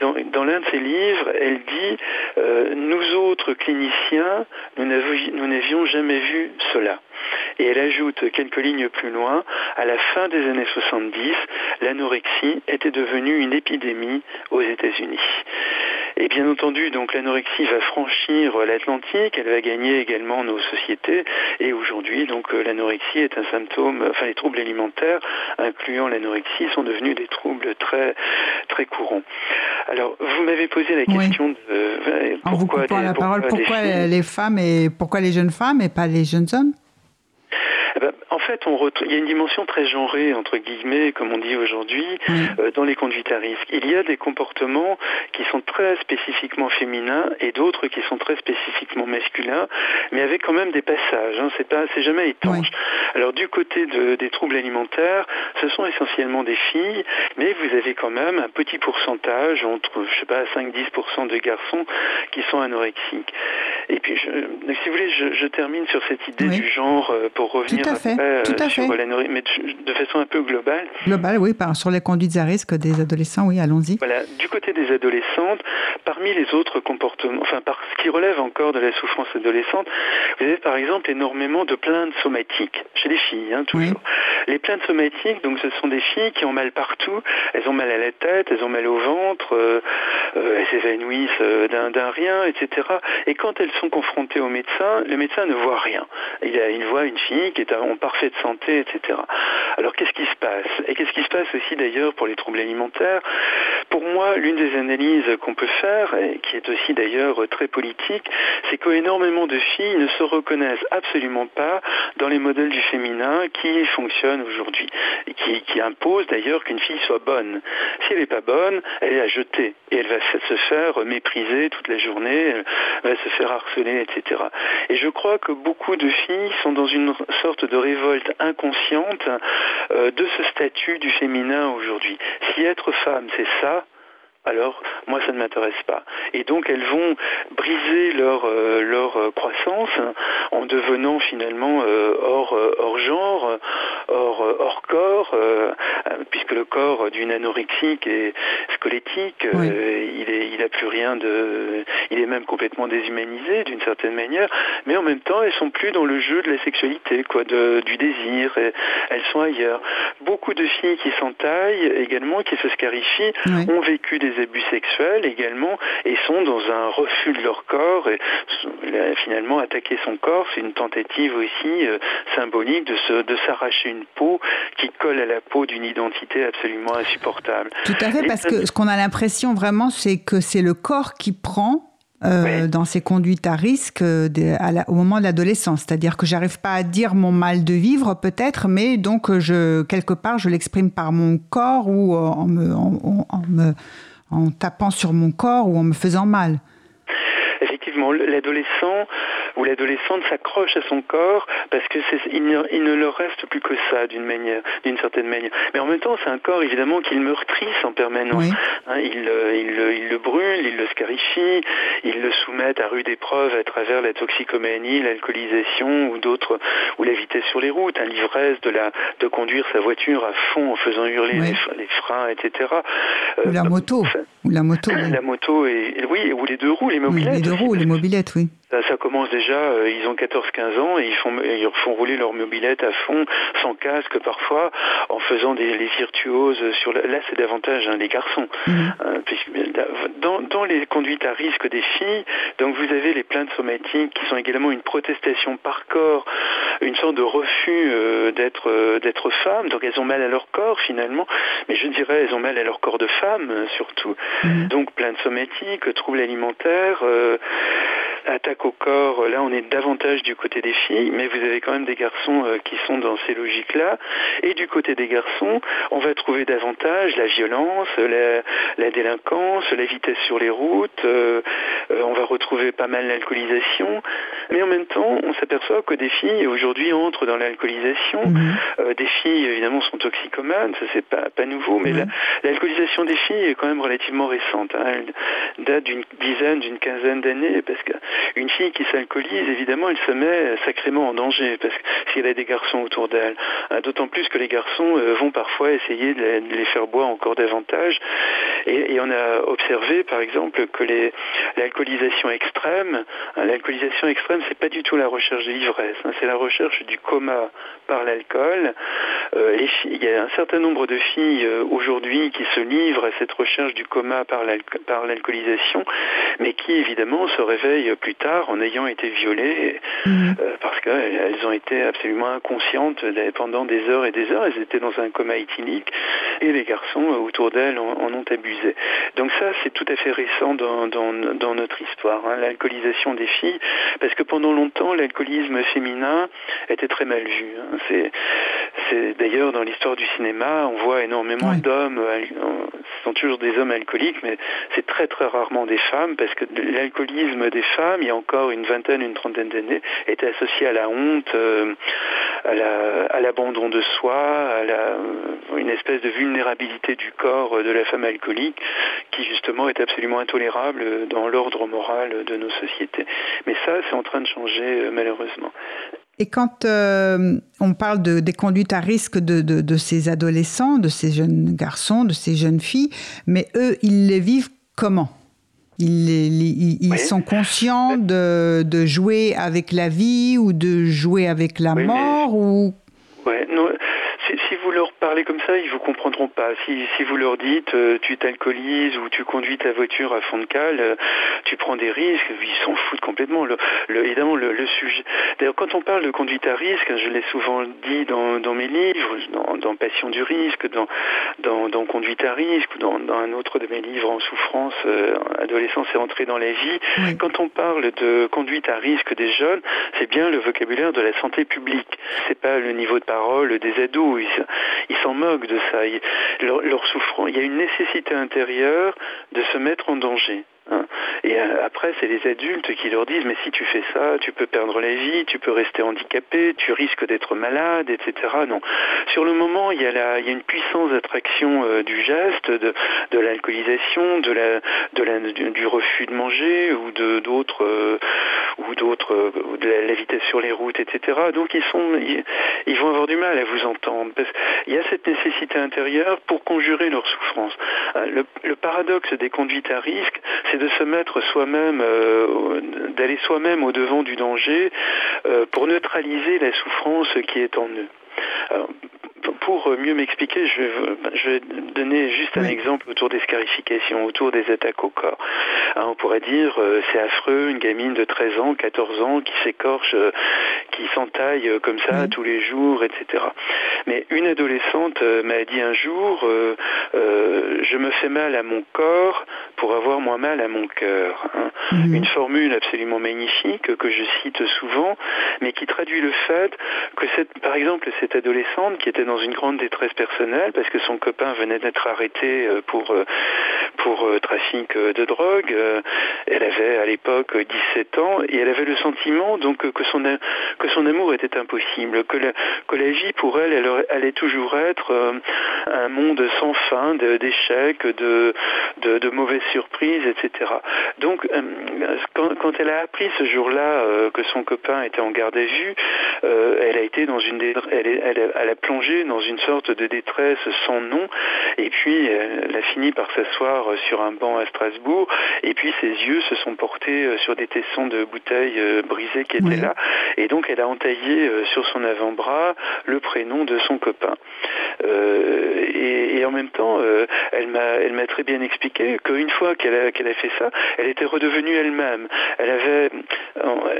dans, dans l'un de ses livres, elle dit euh, Nous autres cliniciens, nous n'avions jamais vu cela. Et elle ajoute quelques lignes plus loin, à la fin des années 70, l'anorexie était devenue une épidémie aux États-Unis. Et bien entendu, donc l'anorexie va franchir l'Atlantique, elle va gagner également nos sociétés. Et aujourd'hui, donc euh, l'anorexie est un symptôme, enfin les troubles alimentaires, incluant l'anorexie, sont devenus des troubles très très courants. Alors, vous m'avez posé la question de euh, pourquoi, en vous la parole, pourquoi les femmes et pourquoi les jeunes femmes et pas les jeunes hommes? Ben, En fait, on il y a une dimension très genrée, entre guillemets, comme on dit aujourd'hui, euh, dans les conduites à risque. Il y a des comportements qui sont très spécifiquement féminins et d'autres qui sont très spécifiquement masculins, mais avec quand même des passages. Hein. C'est pas, c'est jamais étanche. Alors du côté de, des troubles alimentaires, ce sont essentiellement des filles, mais vous avez quand même un petit pourcentage, entre, je sais pas, 5-10% de garçons qui sont anorexiques. Et puis, je, si vous voulez, je, je termine sur cette idée du genre euh, pour revenir après euh, sur l'anorexie, mais de, façon un peu globale. Globale, oui, par, sur les conduites à risque des adolescents, oui, allons-y. Voilà, du côté des adolescentes, parmi les autres comportements, enfin, par ce qui relève encore de la souffrance adolescente, vous avez par exemple énormément de plaintes somatiques, chez les filles, hein, toujours. Les plaintes somatiques, donc ce sont des filles qui ont mal partout, elles ont mal à la tête, elles ont mal au ventre, euh, elles s'évanouissent d'un rien, etc. Et quand elles sont confrontées au médecin, le médecin ne voit rien. Il, a, il voit une fille qui est en parfaite santé, etc. Alors qu'est-ce qui se passe? Et qu'est-ce qui se passe aussi d'ailleurs pour les troubles alimentaires? Pour moi, l'une des analyses qu'on peut faire, et qui est aussi d'ailleurs très politique, c'est qu'énormément de filles ne se reconnaissent absolument pas dans les modèles du féminin qui fonctionnent aujourd'hui, et qui, imposent d'ailleurs qu'une fille soit bonne. Si elle n'est pas bonne, elle est à jeter, et elle va se faire mépriser toute la journée, elle va se faire harceler, etc. Et je crois que beaucoup de filles sont dans une sorte de révolte inconsciente euh, de ce statut du féminin aujourd'hui. Si être femme, c'est ça, alors moi ça ne m'intéresse pas. Et donc elles vont briser leur, euh, leur euh, croissance en devenant finalement euh, hors, hors genre, hors, hors corps, puisque le corps d'une anorexique est squelettique, il est il a plus rien de il est même complètement déshumanisé d'une certaine manière, mais en même temps elles sont plus dans le jeu de la sexualité, quoi, de, du désir, elles sont ailleurs. Beaucoup de filles qui s'entaillent également, qui se scarifient, ont vécu des abus sexuels également et sont dans un refus de leur corps et finalement attaquer son corps c'est une tentative aussi euh, symbolique de, de s'arracher une peau qui colle à la peau d'une identité absolument insupportable. Tout à fait parce que ce qu'on a l'impression vraiment c'est que c'est le corps qui prend euh, dans ces conduites à risque euh, au moment de l'adolescence. C'est-à-dire que j'arrive pas à dire mon mal de vivre peut-être, mais donc je quelque part je l'exprime par mon corps ou en me, en me en tapant sur mon corps ou en me faisant mal. Effectivement, l'adolescent ou l'adolescente s'accroche à son corps parce que il, il, ne leur reste plus que ça d'une manière, d'une certaine manière. Mais en même temps, c'est un corps évidemment qu'il meurtrisse en permanence. Hein, il, euh, il, il, le brûle, il le scarifie, il le soumet à rude épreuve à travers la toxicomanie, l'alcoolisation ou d'autres, ou la vitesse sur les routes, hein, l'ivresse de la, de conduire sa voiture à fond en faisant hurler les, freins, etc. Ou la euh, moto. Ou la moto. La moto et, oui, ou les deux roues, les mobilettes. les deux roues, les mobilettes, oui. Ça, commence déjà, euh, ils ont 14-15 ans et ils font, ils font rouler leur mobilette à fond, sans casque parfois, en faisant des les virtuoses sur là c'est davantage hein, les garçons. Mhm. Euh, dans, dans, les conduites à risque des filles, donc vous avez les plaintes somatiques qui sont également une protestation par corps, une sorte de refus euh, d'être d'être femme, donc elles ont mal à leur corps finalement, mais je dirais elles ont mal à leur corps de femme surtout. Mhm. Donc plaintes somatiques, troubles alimentaires, attaque au corps, là on est davantage du côté des filles, mais vous avez quand même des garçons euh, qui sont dans ces logiques-là. Et du côté des garçons, on va trouver davantage la violence, la, délinquance, la vitesse sur les routes, euh, euh, on va retrouver pas mal l'alcoolisation. Mais en même temps, on s'aperçoit que des filles aujourd'hui entrent dans l'alcoolisation. Mhm. des filles évidemment sont toxicomanes, ça c'est pas, pas nouveau, mais l'alcoolisation des filles est quand même relativement récente. Hein. Elle date d'une dizaine, d'une quinzaine d'années, parce qu'une fille qui s'alcoolise, évidemment, elle se met sacrément en danger parce que s'il y a des garçons autour d'elle. Hein, d'autant plus que les garçons euh, vont parfois essayer de les faire boire encore davantage. Et, on a observé, par exemple, que l'alcoolisation extrême, hein, l'alcoolisation extrême, c'est pas du tout la recherche de l'ivresse, hein, c'est la recherche du coma par l'alcool. il y a un certain nombre de filles aujourd'hui qui se livrent à cette recherche du coma par l'alcoolisation, mais qui évidemment se réveillent plus tard en ayant été violées mhm. parce qu'elles ont été absolument inconscientes pendant des heures et des heures. Elles étaient dans un coma éthylique et les garçons autour d'elles en, ont abusé. Donc ça, c'est tout à fait récent dans, dans, notre histoire, hein, l'alcoolisation des filles, parce que pendant longtemps, l'alcoolisme féminin était très mal vu. Hein. C'est, d'ailleurs dans l'histoire du cinéma, on voit énormément d'hommes, ce sont toujours des hommes alcooliques, mais c'est très très rarement des femmes, parce que l'alcoolisme des femmes, il y a encore une vingtaine, une trentaine d'années, était associé à la honte, euh, à, l'abandon de soi, à une espèce de vulnérabilité du corps de la femme alcoolique, qui justement est absolument intolérable dans l'ordre moral de nos sociétés. Mais ça, c'est en train de changer euh, malheureusement. Et quand euh, on parle de, des conduites à risque de, de, ces adolescents, de ces jeunes garçons, de ces jeunes filles, mais eux, ils les vivent comment? Ils, ils, sont conscients de, de, jouer avec la vie ou de jouer avec la mort ou si, vous leur parlez comme ça, ils vous comprendront pas. Si, si vous leur dites euh, tu t'alcoolises ou tu conduis ta voiture à fond de cale, euh, tu prends des risques, ils s'en foutent complètement. Le, évidemment, le, sujet. D'ailleurs, quand on parle de conduite à risque, je l'ai souvent dit dans, dans mes livres, dans, dans, Passion du risque, dans, dans, dans Conduite à risque, ou dans, un autre de mes livres en souffrance, euh, adolescence et entrée dans la vie. Quand on parle de conduite à risque des jeunes, c'est bien le vocabulaire de la santé publique. C'est pas le niveau de parole des ados ils s'en moquent de ça. leur, leur souffrance, il y a une nécessité intérieure de se mettre en danger. Hein. Et euh, après, c'est les adultes qui leur disent, mais si tu fais ça, tu peux perdre la vie, tu peux rester handicapé, tu risques d'être malade, etc. Non. Sur le moment, il y a, une puissance d'attraction euh, du geste, de, l'alcoolisation, du, refus de manger ou de d'autres, euh, ou d'autres, de la, vitesse sur les routes, etc. Donc ils vont avoir du mal à vous entendre. Il y a cette nécessité intérieure pour conjurer leur souffrance. Le, le paradoxe des conduites à risque, c'est de se mettre soi-même, euh, d'aller soi-même au devant du danger euh, pour neutraliser la souffrance qui est en eux pour mieux m'expliquer, je vais, donner juste un exemple autour des scarifications, autour des attaques au corps. Hein, on pourrait dire, euh, c'est affreux, une gamine de 13 ans, 14 ans qui s'écorche, euh, qui s'entaille euh, comme ça tous les jours, etc. Mais une adolescente m'a dit un jour, je me fais mal à mon corps pour avoir moins mal à mon cœur. Hein. Une formule absolument magnifique que je cite souvent, mais qui traduit le fait que, cette, par exemple, cette adolescente qui était dans une grande détresse personnelle parce que son copain venait d'être arrêté euh, pour, euh, pour euh, trafic de drogue. Elle avait à l'époque 17 ans et elle avait le sentiment donc que son, que son amour était impossible, que la, que la vie pour elle, elle allait toujours être un monde sans fin d'échecs, de, de, mauvaises surprises, etc. Donc quand, elle a appris ce jour-là que son copain était en garde à vue, elle a été dans une elle a plongé dans une sorte de détresse sans nom. Et puis, elle a fini par s'asseoir sur un banc à Strasbourg. Et puis, ses yeux se sont portés euh, sur des tessons de bouteilles euh, brisées qui étaient là. Et donc, elle a entaillé euh, sur son avant-bras le prénom de son copain. et, en même temps, elle m'a très bien expliqué qu'une fois qu'elle a, fait ça, elle était redevenue elle-même. Elle avait,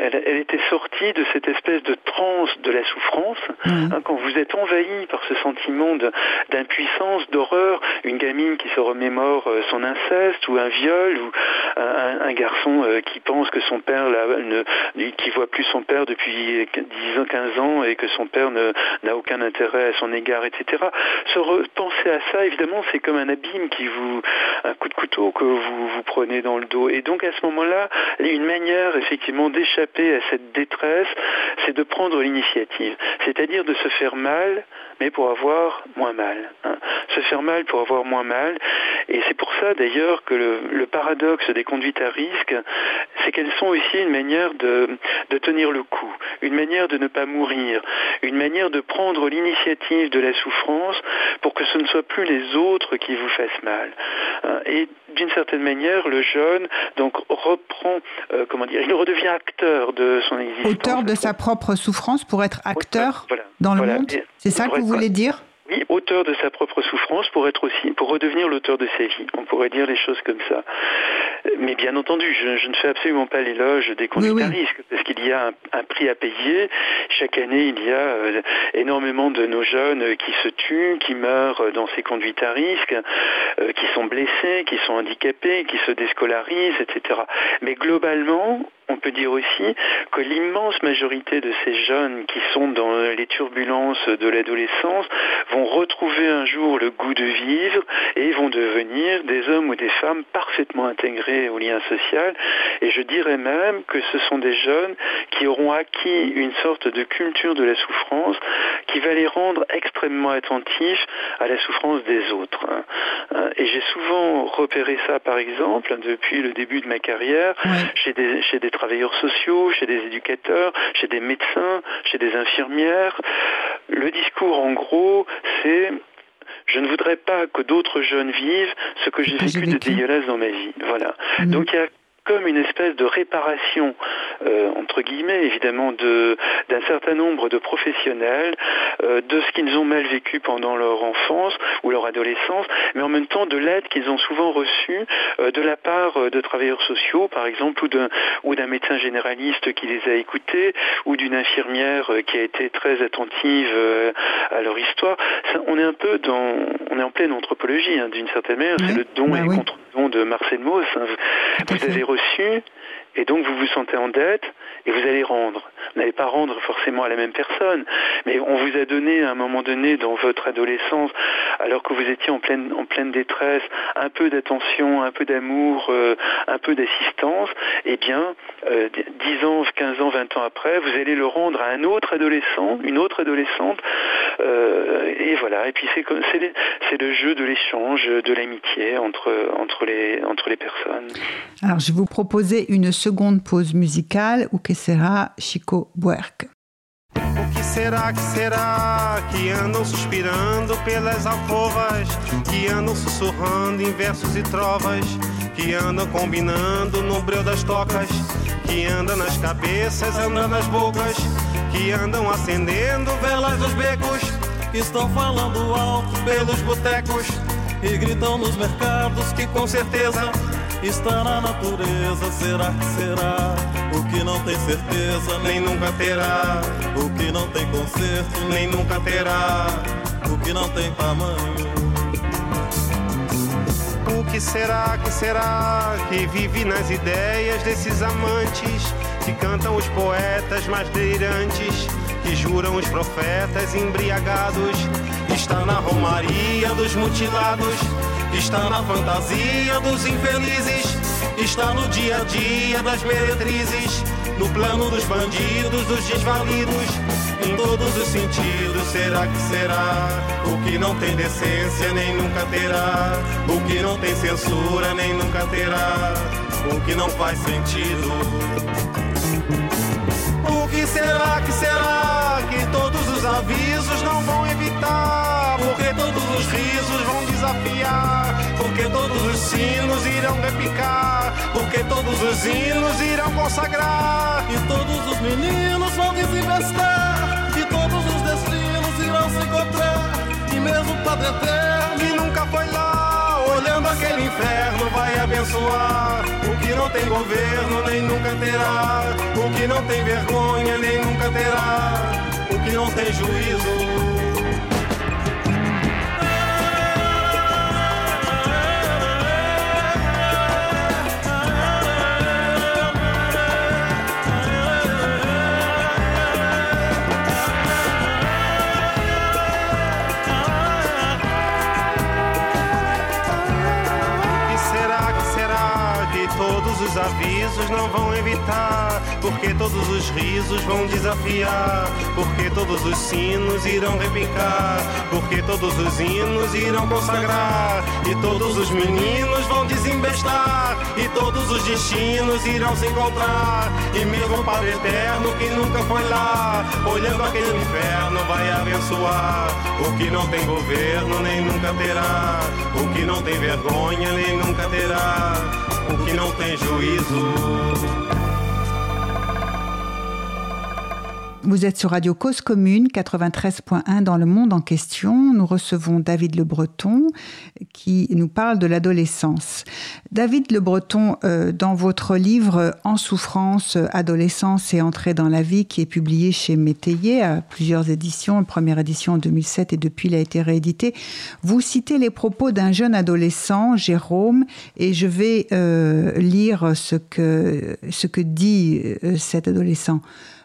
elle, était sortie de cette espèce de transe de la souffrance. Hein, quand vous êtes envahi par ce sentiment d'impuissance, d'horreur, une gamine qui se remémore euh, son inceste ou un viol ou un, garçon euh, qui pense que son père ne, qui voit plus son père depuis 10 ans, 15 ans et que son père n'a aucun intérêt à son égard, etc. Se repenser à ça, évidemment, c'est comme un abîme qui vous, un coup de couteau que vous vous prenez dans le dos. Et donc à ce moment-là, une manière effectivement d'échapper à cette détresse, c'est de prendre l'initiative, c'est-à-dire de se faire mal, mais pour avoir moins mal. Hein. Se faire mal pour avoir moins mal. Et c'est pour ça d'ailleurs que le, paradoxe des conduites à risque, c'est qu'elles sont aussi une manière de, de tenir le coup, une manière de ne pas mourir, une manière de prendre l'initiative de la souffrance pour que ce ne soit plus les autres qui vous fassent mal. Hein. Et d'une certaine manière, le jeune donc reprend, euh, comment dire, il redevient acteur de son existence. Auteur de sa propre souffrance pour être acteur dans le monde. C'est ça que vous voulez dire? Auteur de sa propre souffrance pour être aussi, pour redevenir l'auteur de sa vie. On pourrait dire les choses comme ça. Mais bien entendu, je, ne fais absolument pas l'éloge des conduites à risque, parce qu'il y a un, prix à payer. Chaque année, il y a euh, énormément de nos jeunes qui se tuent, qui meurent dans ces conduites à risque, euh, qui sont blessés, qui sont handicapés, qui se déscolarisent, etc. Mais globalement, on peut dire aussi que l'immense majorité de ces jeunes qui sont dans les turbulences de l'adolescence vont retrouver un jour le goût de vivre et vont devenir des hommes ou des femmes parfaitement intégrés au lien social. Et je dirais même que ce sont des jeunes qui auront acquis une sorte de culture de la souffrance qui va les rendre extrêmement attentifs à la souffrance des autres. Et j'ai souvent repéré ça, par exemple, depuis le début de ma carrière, chez des, chez des travailleurs sociaux, chez des éducateurs, chez des médecins, chez des infirmières. Le discours, en gros, c'est je ne voudrais pas que d'autres jeunes vivent ce que j'ai vécu de dégueulasse dans ma vie. Voilà. Mhm. Donc il y a comme une espèce de réparation, euh, entre guillemets évidemment, d'un certain nombre de professionnels, euh, de ce qu'ils ont mal vécu pendant leur enfance ou leur adolescence, mais en même temps de l'aide qu'ils ont souvent reçue euh, de la part de travailleurs sociaux, par exemple, ou d'un médecin généraliste qui les a écoutés, ou d'une infirmière qui a été très attentive à leur histoire. on est un peu dans, on est en pleine anthropologie, hein, d'une certaine manière, c'est le don bah et le contre-don de Marcel Mauss. Hein. Vous avez reçu, et donc vous vous sentez en dette, et vous allez rendre. Vous n'allez pas rendre forcément à la même personne, mais on vous a donné à un moment donné dans votre adolescence, alors que vous étiez en pleine, en pleine détresse, un peu d'attention, un peu d'amour, euh, un peu d'assistance, eh bien, euh, 10 ans, 15 ans, 20 ans après, vous allez le rendre à un autre adolescent, une autre adolescente, euh, et voilà. Et puis c'est, c'est, c'est le jeu de l'échange, de l'amitié entre, entre, les, entre les personnes. Alors je vous proposer une seconde pause musicale ou que será Chico Buarque. O que será que será que andam suspirando pelas alcovas, que andam sussurrando em versos e trovas, que andam combinando no breu das tocas, que andam nas cabeças, andam nas bocas, que andam acendendo velas dos becos, que estão falando alto pelos botecos e gritam nos mercados que com certeza está na natureza. Será que será? O que não tem certeza, nem nunca terá. O que não tem conserto, nem nunca terá. O que não tem tamanho. O que será, que será que vive nas ideias desses amantes que cantam os poetas mais delirantes, que juram os profetas embriagados? Está na romaria dos mutilados Está na fantasia dos infelizes, está no dia a dia das meretrizes, no plano dos bandidos, dos desvalidos, em todos os sentidos. Será que será? O que não tem decência nem nunca terá, o que não tem censura nem nunca terá, o que não faz sentido. O que será que será que todos os avisos não vão evitar? Porque todos os risos vão desafiar? Porque todos os sinos irão repicar? Porque todos os hinos irão consagrar? E todos os meninos vão desinvestar? E todos os destinos irão se encontrar? E mesmo o Padre Eterno que nunca foi lá, olhando aquele inferno, vai abençoar o que não tem governo, nem nunca terá, o que não tem vergonha, nem nunca terá, que não tem juízo. Os avisos não vão evitar, porque todos os risos vão desafiar, porque todos os sinos irão repicar, porque todos os hinos irão consagrar, e todos os meninos vão desembestar, e todos os destinos irão se encontrar, e mesmo o Padre Eterno que nunca foi lá, olhando aquele inferno vai abençoar, o que não tem governo nem nunca terá, o que não tem vergonha nem nunca terá, o que não tem juízo juízo. Vous êtes sur Radio Cause Commune 93.1 dans le monde en question. Nous recevons David Le Breton qui nous parle de l'adolescence. David Le Breton, euh, dans votre livre En souffrance, adolescence et entrée dans la vie, qui est publié chez Métayer à plusieurs éditions, première édition en 2007 et depuis il a été réédité, vous citez les propos d'un jeune adolescent, Jérôme, et je vais euh, lire ce que, ce que dit euh, cet adolescent.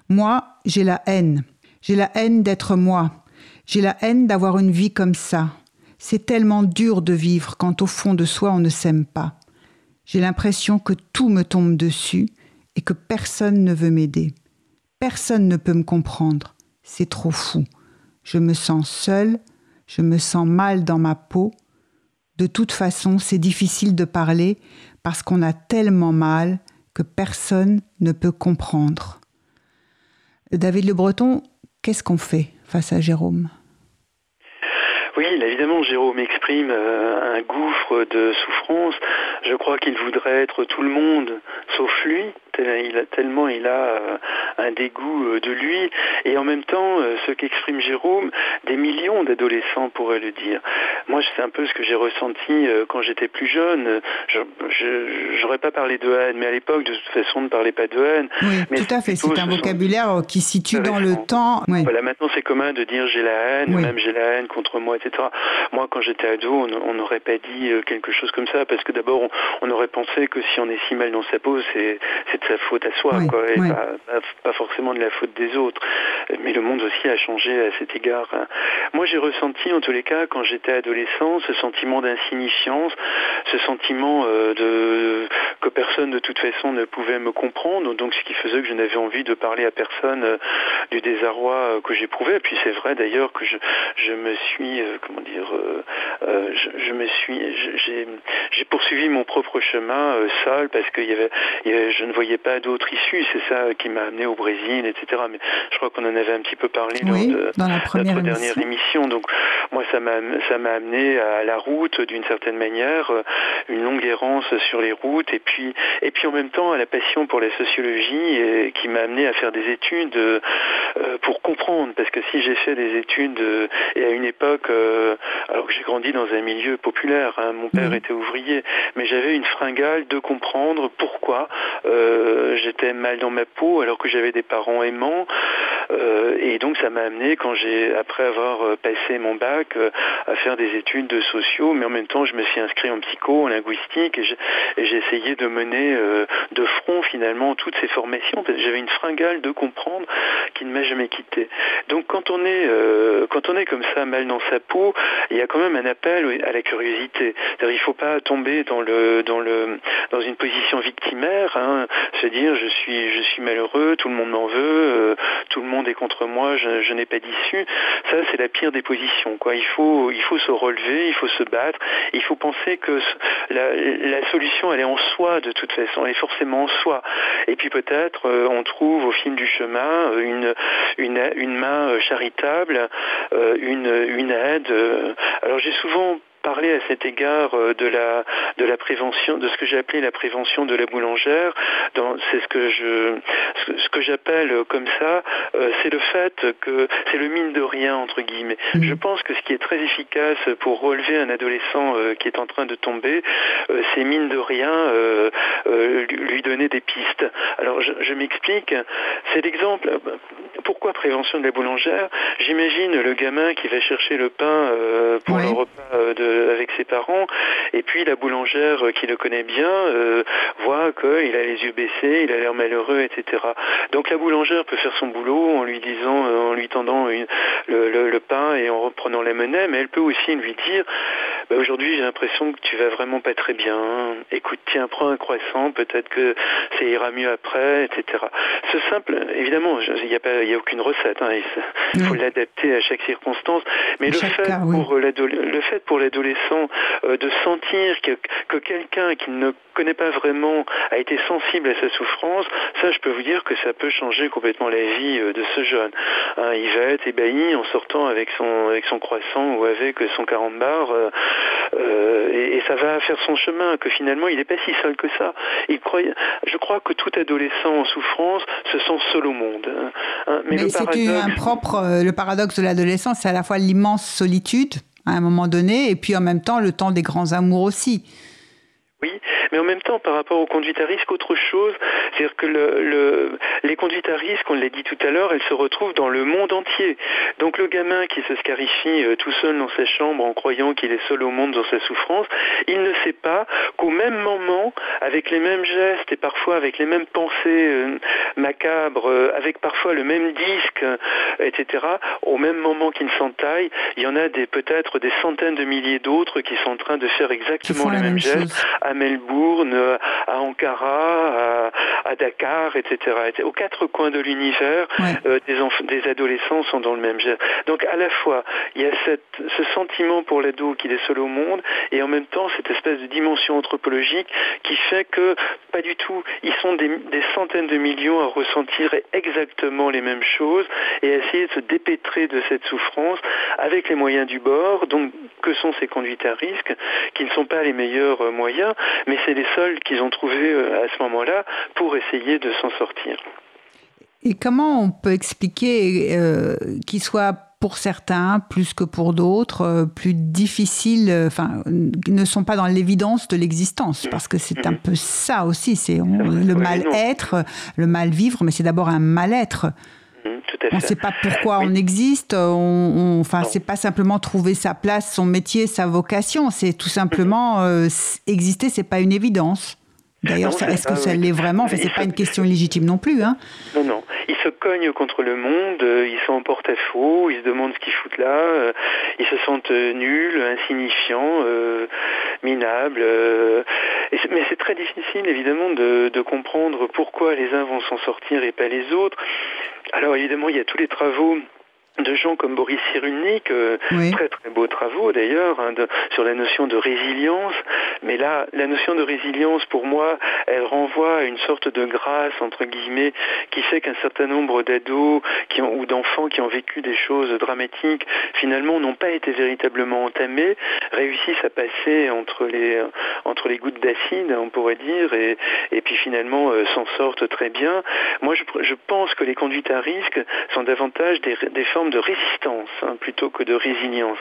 Moi, j'ai la haine. J'ai la haine d'être moi. J'ai la haine d'avoir une vie comme ça. C'est tellement dur de vivre quand au fond de soi on ne s'aime pas. J'ai l'impression que tout me tombe dessus et que personne ne veut m'aider. Personne ne peut me comprendre. C'est trop fou. Je me sens seule, je me sens mal dans ma peau. De toute façon, c'est difficile de parler parce qu'on a tellement mal que personne ne peut comprendre. David Le Breton, qu'est-ce qu'on fait face à Jérôme? Jérôme exprime euh, un gouffre de souffrance. Je crois qu'il voudrait être tout le monde, sauf lui il a, tellement il a euh, un dégoût euh, de lui. Et en même temps, ce qu'exprime Jérôme, des millions d'adolescents pourraient le dire. Moi, c'est un peu ce que j'ai ressenti quand j'étais plus jeune. Je n'aurais pas parlé de haine, mais à l'époque, de toute façon, on ne parlait pas de haine. Oui, mais tout à fait. C'est un vocabulaire qui situe dans le temps. Voilà, maintenant, c'est commun de dire j'ai la haine, même j'ai la haine contre moi, etc. Moi, quand j'étais ado, on n'aurait pas dit quelque chose comme ça, parce que d'abord, on, on, aurait pensé que si on est si mal dans sa peau, c'est sa faute à soi, quoi, et Pas, forcément de la faute des autres. Mais le monde aussi a changé à cet égard. Moi, j'ai ressenti, en tous les cas, quand j'étais adolescent, ce sentiment d'insignifiance, ce sentiment euh, de que personne de toute façon ne pouvait me comprendre, donc ce qui faisait que je n'avais envie de parler à personne euh, du désarroi euh, que j'éprouvais. Et puis c'est vrai d'ailleurs que je, je me suis, comment dire, je, je, me suis, j'ai poursuivi mon propre chemin seul parce que y avait, je ne voyais pas d'autres issues. C'est ça qui m'a amené au Brésil, etc. Mais je crois qu'on en avait un petit peu parlé dans la première notre dernière émission. Donc moi, ça m'a ça m'a amené à la route d'une certaine manière, euh, une longue errance sur les routes, et puis et puis en même temps à la passion pour la sociologie et, qui m'a amené à faire des études euh, pour comprendre. Parce que si j'ai fait des études euh, et à une époque, alors que j'ai grandi dans un milieu populaire, hein, mon père était ouvrier, mais j'avais une fringale de comprendre pourquoi j'étais mal dans ma peau alors que j'avais des parents aimants. Euh, et donc ça m'a amené quand j'ai, après avoir euh, passé mon bac, euh, à faire des études de sociaux, mais en même temps je me suis inscrit en psycho, en linguistique, et j'ai essayé de mener de front finalement toutes ces formations, parce que j'avais une fringale de comprendre qui ne m'a jamais quitté. Donc quand on est quand on est comme ça mal dans sa peau, il y a quand même un appel à la curiosité. Il ne faut pas tomber dans le dans le dans une position victimaire, hein, se dire je suis je suis malheureux, tout le monde m'en veut, tout le monde est contre moi, je, n'ai pas d'issue. Ça, c'est la pire des positions. Il, faut, il faut se relever, il faut se battre, il faut penser que la, solution, elle est en soi de toute façon, elle est forcément en soi. Et puis peut-être, euh, on trouve au fil du chemin euh, une, une, une main euh, charitable, une, une aide. Alors j'ai souvent parler à cet égard euh, de la, de la prévention, de ce que j'ai appelé la prévention de la boulangère. C'est ce que je, ce que j'appelle comme ça, euh, c'est le fait que c'est le mine de rien entre guillemets. Mmh. Je pense que ce qui est très efficace pour relever un adolescent euh, qui est en train de tomber, c'est mine de rien lui donner des pistes. Alors je, je m'explique. C'est l'exemple. Pourquoi prévention de la boulangère? J'imagine le gamin qui va chercher le pain pour le repas de avec ses parents. Et puis la boulangère euh, qui le connaît bien euh, voit qu'il a les yeux baissés, il a l'air malheureux, etc. Donc la boulangère peut faire son boulot en lui disant, euh, en lui tendant le, pain et en reprenant la monnaie, mais elle peut aussi lui dire bah, aujourd'hui j'ai l'impression que tu vas vraiment pas très bien. Écoute, tiens, prends un croissant, peut-être que ça ira mieux après, etc. Ce simple, évidemment, il n'y a pas, y a aucune recette. Hein, il faut l'adapter à chaque circonstance. Mais le fait, pour le fait pour l'adolescent euh, de sentir que, que quelqu'un qui ne connaît pas vraiment a été sensible à sa souffrance, ça je peux vous dire que ça peut changer complètement la vie euh, de ce jeune. Hein, il va être ébahi en sortant avec son, avec son croissant ou avec son 40 bars euh, euh, et, ça va faire son chemin, que finalement il n'est pas si seul que ça. Il croit, je crois que tout adolescent en souffrance se sent seul au monde. Hein. Hein, mais, c'est un propre, le paradoxe de l'adolescence, c'est à la fois l'immense solitude à un moment donné et puis en même temps le temps des grands amours aussi. Oui, mais en même temps, par rapport aux conduites à risque, autre chose, c'est-à-dire que le, les conduites à risque, on l'a dit tout à l'heure, elles se retrouvent dans le monde entier. Donc le gamin qui se scarifie euh, tout seul dans sa chambre en croyant qu'il est seul au monde dans sa souffrance, il ne sait pas qu'au même moment, avec les mêmes gestes et parfois avec les mêmes pensées euh, macabres, euh, avec parfois le même disque, etc., au même moment qu'il s'entaille, il y en a des peut-être des centaines de milliers d'autres qui sont en train de faire exactement les mêmes gestes à Melbourne, à Ankara, à, Dakar, etc. Aux quatre coins de l'univers, euh, des, des adolescents sont dans le même geste. Donc à la fois, il y a cette, ce sentiment pour l'ado qu'il est seul au monde, et en même temps cette espèce de dimension anthropologique qui fait que pas du tout, ils sont des, des centaines de millions à ressentir exactement les mêmes choses et à essayer de se dépêtrer de cette souffrance avec les moyens du bord. Donc que sont ces conduites à risque, qui ne sont pas les meilleurs euh, moyens, mais c'est les seuls qu'ils ont trouvés euh, à ce moment-là pour essayer de s'en sortir. Et comment on peut expliquer euh, qu'il soit pour certains, plus que pour d'autres, euh, plus difficiles, enfin, ne sont pas dans l'évidence de l'existence, parce que c'est un peu ça aussi, c'est le mal-être, le mal-vivre, mais c'est d'abord un mal-être. On ne sait pas pourquoi on existe. On, enfin, c'est pas simplement trouver sa place, son métier, sa vocation. C'est tout simplement euh, exister. C'est pas une évidence. D'ailleurs, est-ce que ça l'est vraiment? Enfin, C'est pas une question légitime non plus. Hein. Non, non. Ils se cognent contre le monde, euh, ils sont en porte-à-faux, ils se demandent ce qu'ils foutent là, euh, ils se sentent nuls, insignifiants, minables. mais c'est très difficile, évidemment, de, de comprendre pourquoi les uns vont s'en sortir et pas les autres. Alors évidemment, il y a tous les travaux de gens comme Boris Cyrulnik, euh, très très beaux travaux d'ailleurs, hein, sur la notion de résilience. Mais là, la notion de résilience, pour moi, elle renvoie à une sorte de grâce, entre guillemets, qui fait qu'un certain nombre d'ados qui ont, ou d'enfants qui ont vécu des choses dramatiques, finalement, n'ont pas été véritablement entamés, réussissent à passer entre les, entre les gouttes d'acide, on pourrait dire, et, et puis finalement euh, s'en sortent très bien. Moi, je, je, pense que les conduites à risque sont davantage des, des formes de résistance hein, plutôt que de résilience.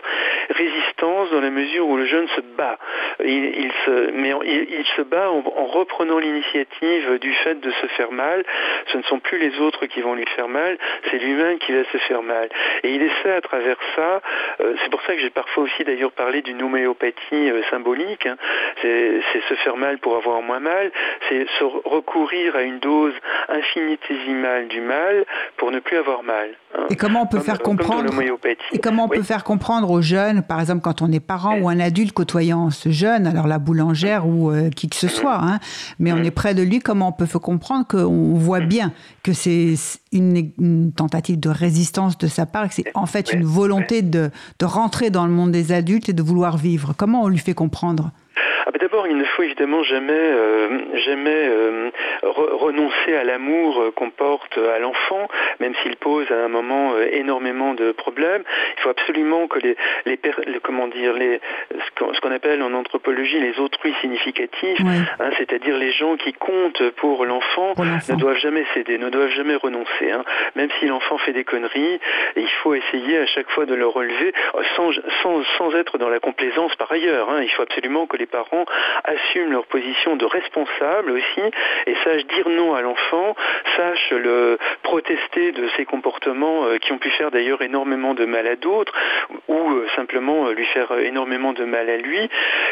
Résistance dans la mesure où le jeune se bat. Il, se, mais il, se bat en, reprenant l'initiative du fait de se faire mal. Ce ne sont plus les autres qui vont lui faire mal, c'est lui-même qui va se faire mal. Et il essaie à travers ça, euh, c'est pour ça que j'ai parfois aussi d'ailleurs parlé d'une homéopathie euh, symbolique, hein. c'est se faire mal pour avoir moins mal, c'est se recourir à une dose infinitésimale du mal pour ne plus avoir mal. Hein. Et comment on peut faire comprendre et comment on peut faire comprendre aux jeunes, par exemple quand on est parent ou un adulte côtoyant ce jeune, alors la boulangère ou euh, qui que ce soit, hein, mais on est près de lui, comment on peut faire comprendre qu'on voit bien que c'est une, tentative de résistance de sa part, que c'est en fait une volonté de, de rentrer dans le monde des adultes et de vouloir vivre? Comment on lui fait comprendre? Ah ben D'abord, il ne faut évidemment jamais, euh, jamais euh, renoncer à l'amour euh, qu'on porte à l'enfant, même s'il pose à un moment énormément de problèmes. Il faut absolument que les, les, comment dire, les, ce qu'on appelle en anthropologie les autrui significatifs, hein, c'est-à-dire les gens qui comptent pour l'enfant, ne doivent jamais céder, ne doivent jamais renoncer. Hein. Même si l'enfant fait des conneries, il faut essayer à chaque fois de le relever sans, sans, sans être dans la complaisance par ailleurs. Hein. Il faut absolument que les parents assument leur position de responsable aussi et sachent dire non à l'enfant, sachent le protester de ses comportements euh, qui ont pu faire d'ailleurs énormément de mal à d'autres ou euh, simplement lui faire énormément de mal à lui.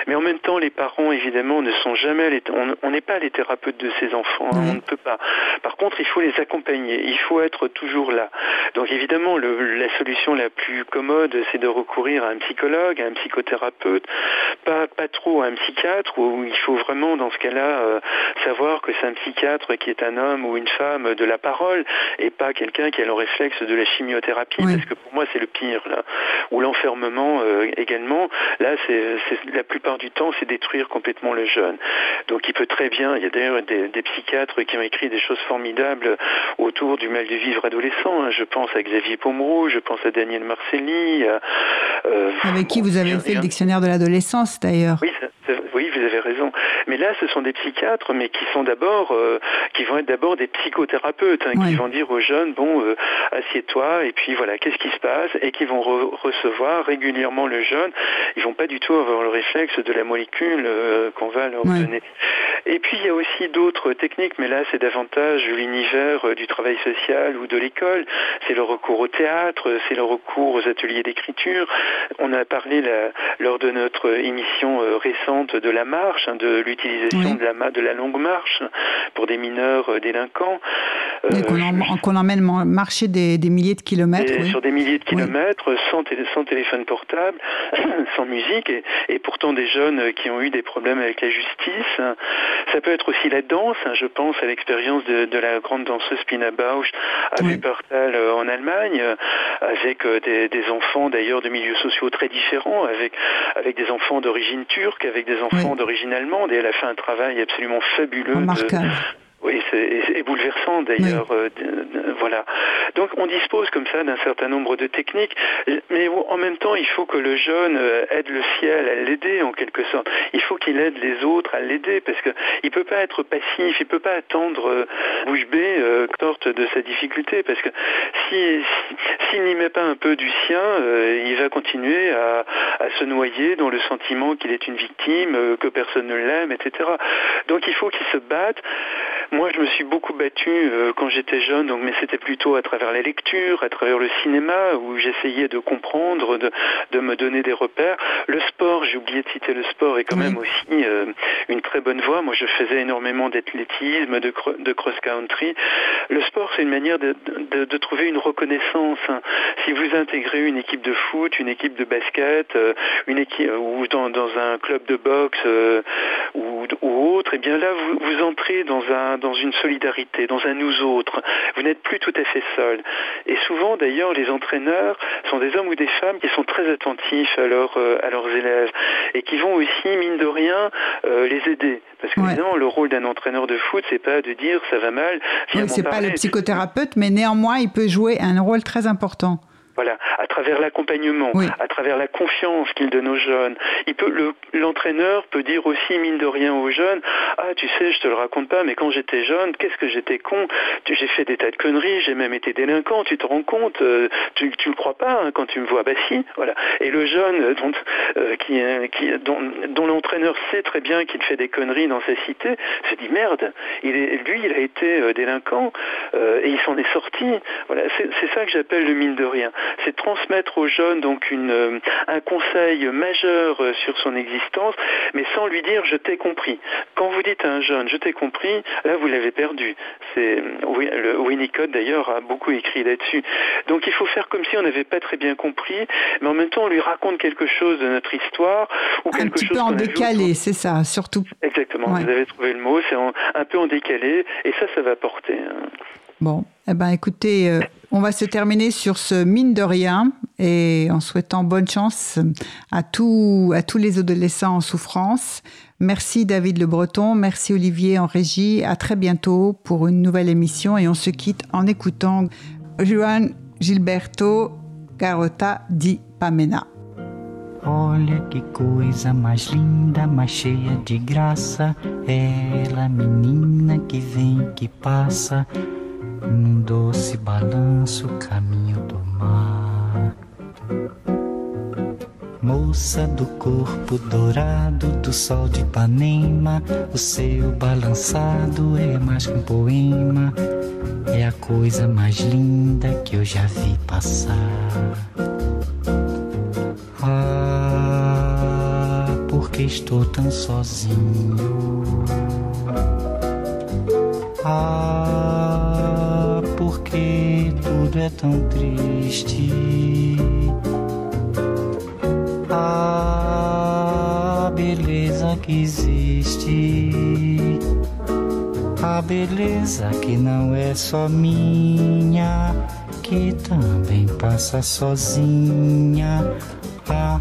Mais en même temps, les parents évidemment ne sont jamais les, on n'est pas les thérapeutes de ces enfants, hein, on ne peut pas. Par contre, il faut les accompagner, il faut être toujours là. Donc évidemment, le, la solution la plus commode, c'est de recourir à un psychologue, à un psychothérapeute, pas, pas trop à un psychiatre, où il faut vraiment dans ce cas-là euh, savoir que c'est un psychiatre qui est un homme ou une femme de la parole et pas quelqu'un qui a le réflexe de la chimiothérapie, parce que pour moi c'est le pire là. Ou l'enfermement euh, également, là c'est la plupart du temps c'est détruire complètement le jeune. Donc il peut très bien, il y a d'ailleurs des, des, psychiatres qui ont écrit des choses formidables autour du mal de vivre adolescent. Hein. Je pense à Xavier Pomeroy, je pense à Daniel Marcelli. Euh, Avec qui vous avez fait le dictionnaire de l'adolescence d'ailleurs. Oui, oui, vous avez raison. Mais là, ce sont des psychiatres, mais qui sont d'abord, euh, qui vont être d'abord des psychothérapeutes, hein, qui vont dire aux jeunes, bon, euh, assieds-toi, et puis voilà, qu'est-ce qui se passe, et qui vont recevoir régulièrement le jeune. Ils vont pas du tout avoir le réflexe de la molécule euh, qu'on va leur donner. Et puis il y a aussi d'autres techniques, mais là c'est davantage l'univers du travail social ou de l'école. C'est le recours au théâtre, c'est le recours aux ateliers d'écriture. On a parlé lors de notre émission euh, de la marche, hein, de l'utilisation de, la, de la longue marche pour des mineurs euh. Qu'on emmène marcher des, des, milliers de kilomètres. Sur des milliers de kilomètres, sans, sans, téléphone portable, sans musique, et, et, pourtant des jeunes qui ont eu des problèmes avec la justice. Ça peut être aussi la danse. Hein, je pense à l'expérience de, la grande danseuse Pina Bausch à Wuppertal euh, en Allemagne, euh, avec des, enfants d'ailleurs de milieux sociaux très différents, avec, avec des enfants d'origine turque, avec des enfants d'origine allemande. Et elle a fait un travail absolument fabuleux. Oui, c'est bouleversant d'ailleurs. Euh, voilà. Donc on dispose comme ça d'un certain nombre de techniques, mais en même temps il faut que le jeune euh, aide le ciel à l'aider en quelque sorte. Il faut qu'il aide les autres à l'aider parce que il peut pas être passif, il peut pas attendre euh, bouche bée euh, sorte de sa difficulté parce que si s'il n'y met pas un peu du sien, il va continuer à, à, se noyer dans le sentiment qu'il est une victime, que personne ne l'aime, etc. Donc il faut qu'il se batte. Moi, je me suis beaucoup battu euh, quand j'étais jeune, donc, mais c'était plutôt à travers la lecture, à travers le cinéma, où j'essayais de comprendre, de, de, me donner des repères. Le sport, j'ai oublié de citer le sport, est quand même aussi euh, une très bonne voie. Moi, je faisais énormément d'athlétisme, de, de cross-country. Le sport, c'est une manière de, de, de, trouver une reconnaissance. Si vous intégrez une équipe de foot, une équipe de basket, euh, une équipe ou dans, dans un club de boxe ou, ou autre, et eh bien là, vous, vous entrez dans un dans une solidarité, dans un nous autres. Vous n'êtes plus tout à fait seul. Et souvent, d'ailleurs, les entraîneurs sont des hommes ou des femmes qui sont très attentifs à, euh, à leurs élèves et qui vont aussi, mine de rien, euh, les aider. Parce que évidemment, le rôle d'un entraîneur de foot, c'est pas de dire ça va mal. Oui, c'est pas le psychothérapeute, mais néanmoins, il peut jouer un rôle très important. Voilà, à travers l'accompagnement, à travers la confiance qu'il donne aux jeunes. Il peut, l'entraîneur peut dire aussi, mine de rien aux jeunes, ah tu sais, je te le raconte pas, mais quand j'étais jeune, qu'est-ce que j'étais con, j'ai fait des tas de conneries, j'ai même été délinquant, tu te rends compte, euh, tu, tu le crois pas hein, quand tu me vois, bah si, voilà. Et le jeune euh, dont, euh, qui, qui, dont, dont l'entraîneur sait très bien qu'il fait des conneries dans sa cité, se dit merde, il est, lui il a été délinquant et il s'en est sorti. Voilà, c'est ça que j'appelle le mine de rien c'est transmettre aux jeunes donc une, euh, un conseil majeur euh, sur son existence, mais sans lui dire je t'ai compris. Quand vous dites à un jeune je t'ai compris, là vous l'avez perdu. C'est le Winnicott d'ailleurs a beaucoup écrit là-dessus. Donc il faut faire comme si on n'avait pas très bien compris, mais en même temps on lui raconte quelque chose de notre histoire ou un quelque petit peu en décalé, c'est ça, surtout. Exactement. Vous avez trouvé le mot, c'est un peu en décalé, et ça, ça va porter. Bon, eh ben, écoutez, euh, on va se terminer sur ce mine de rien et en souhaitant bonne chance à, tous à tous les adolescents en souffrance. Merci David Le Breton, merci Olivier en régie. À très bientôt pour une nouvelle émission et on se quitte en écoutant Juan Gilberto Garota di Pamena. Que linda, cheia de graça. Menina que vem, que passa. Num doce balanço caminho do mar. Moça do corpo dourado do sol de Ipanema, o seu balançado é mais que um poema, é a coisa mais linda que eu já vi passar. Ah, porque estou tão sozinho. Ah, é tão triste. A beleza que existe, a beleza que não é só minha, que também passa sozinha. Ah,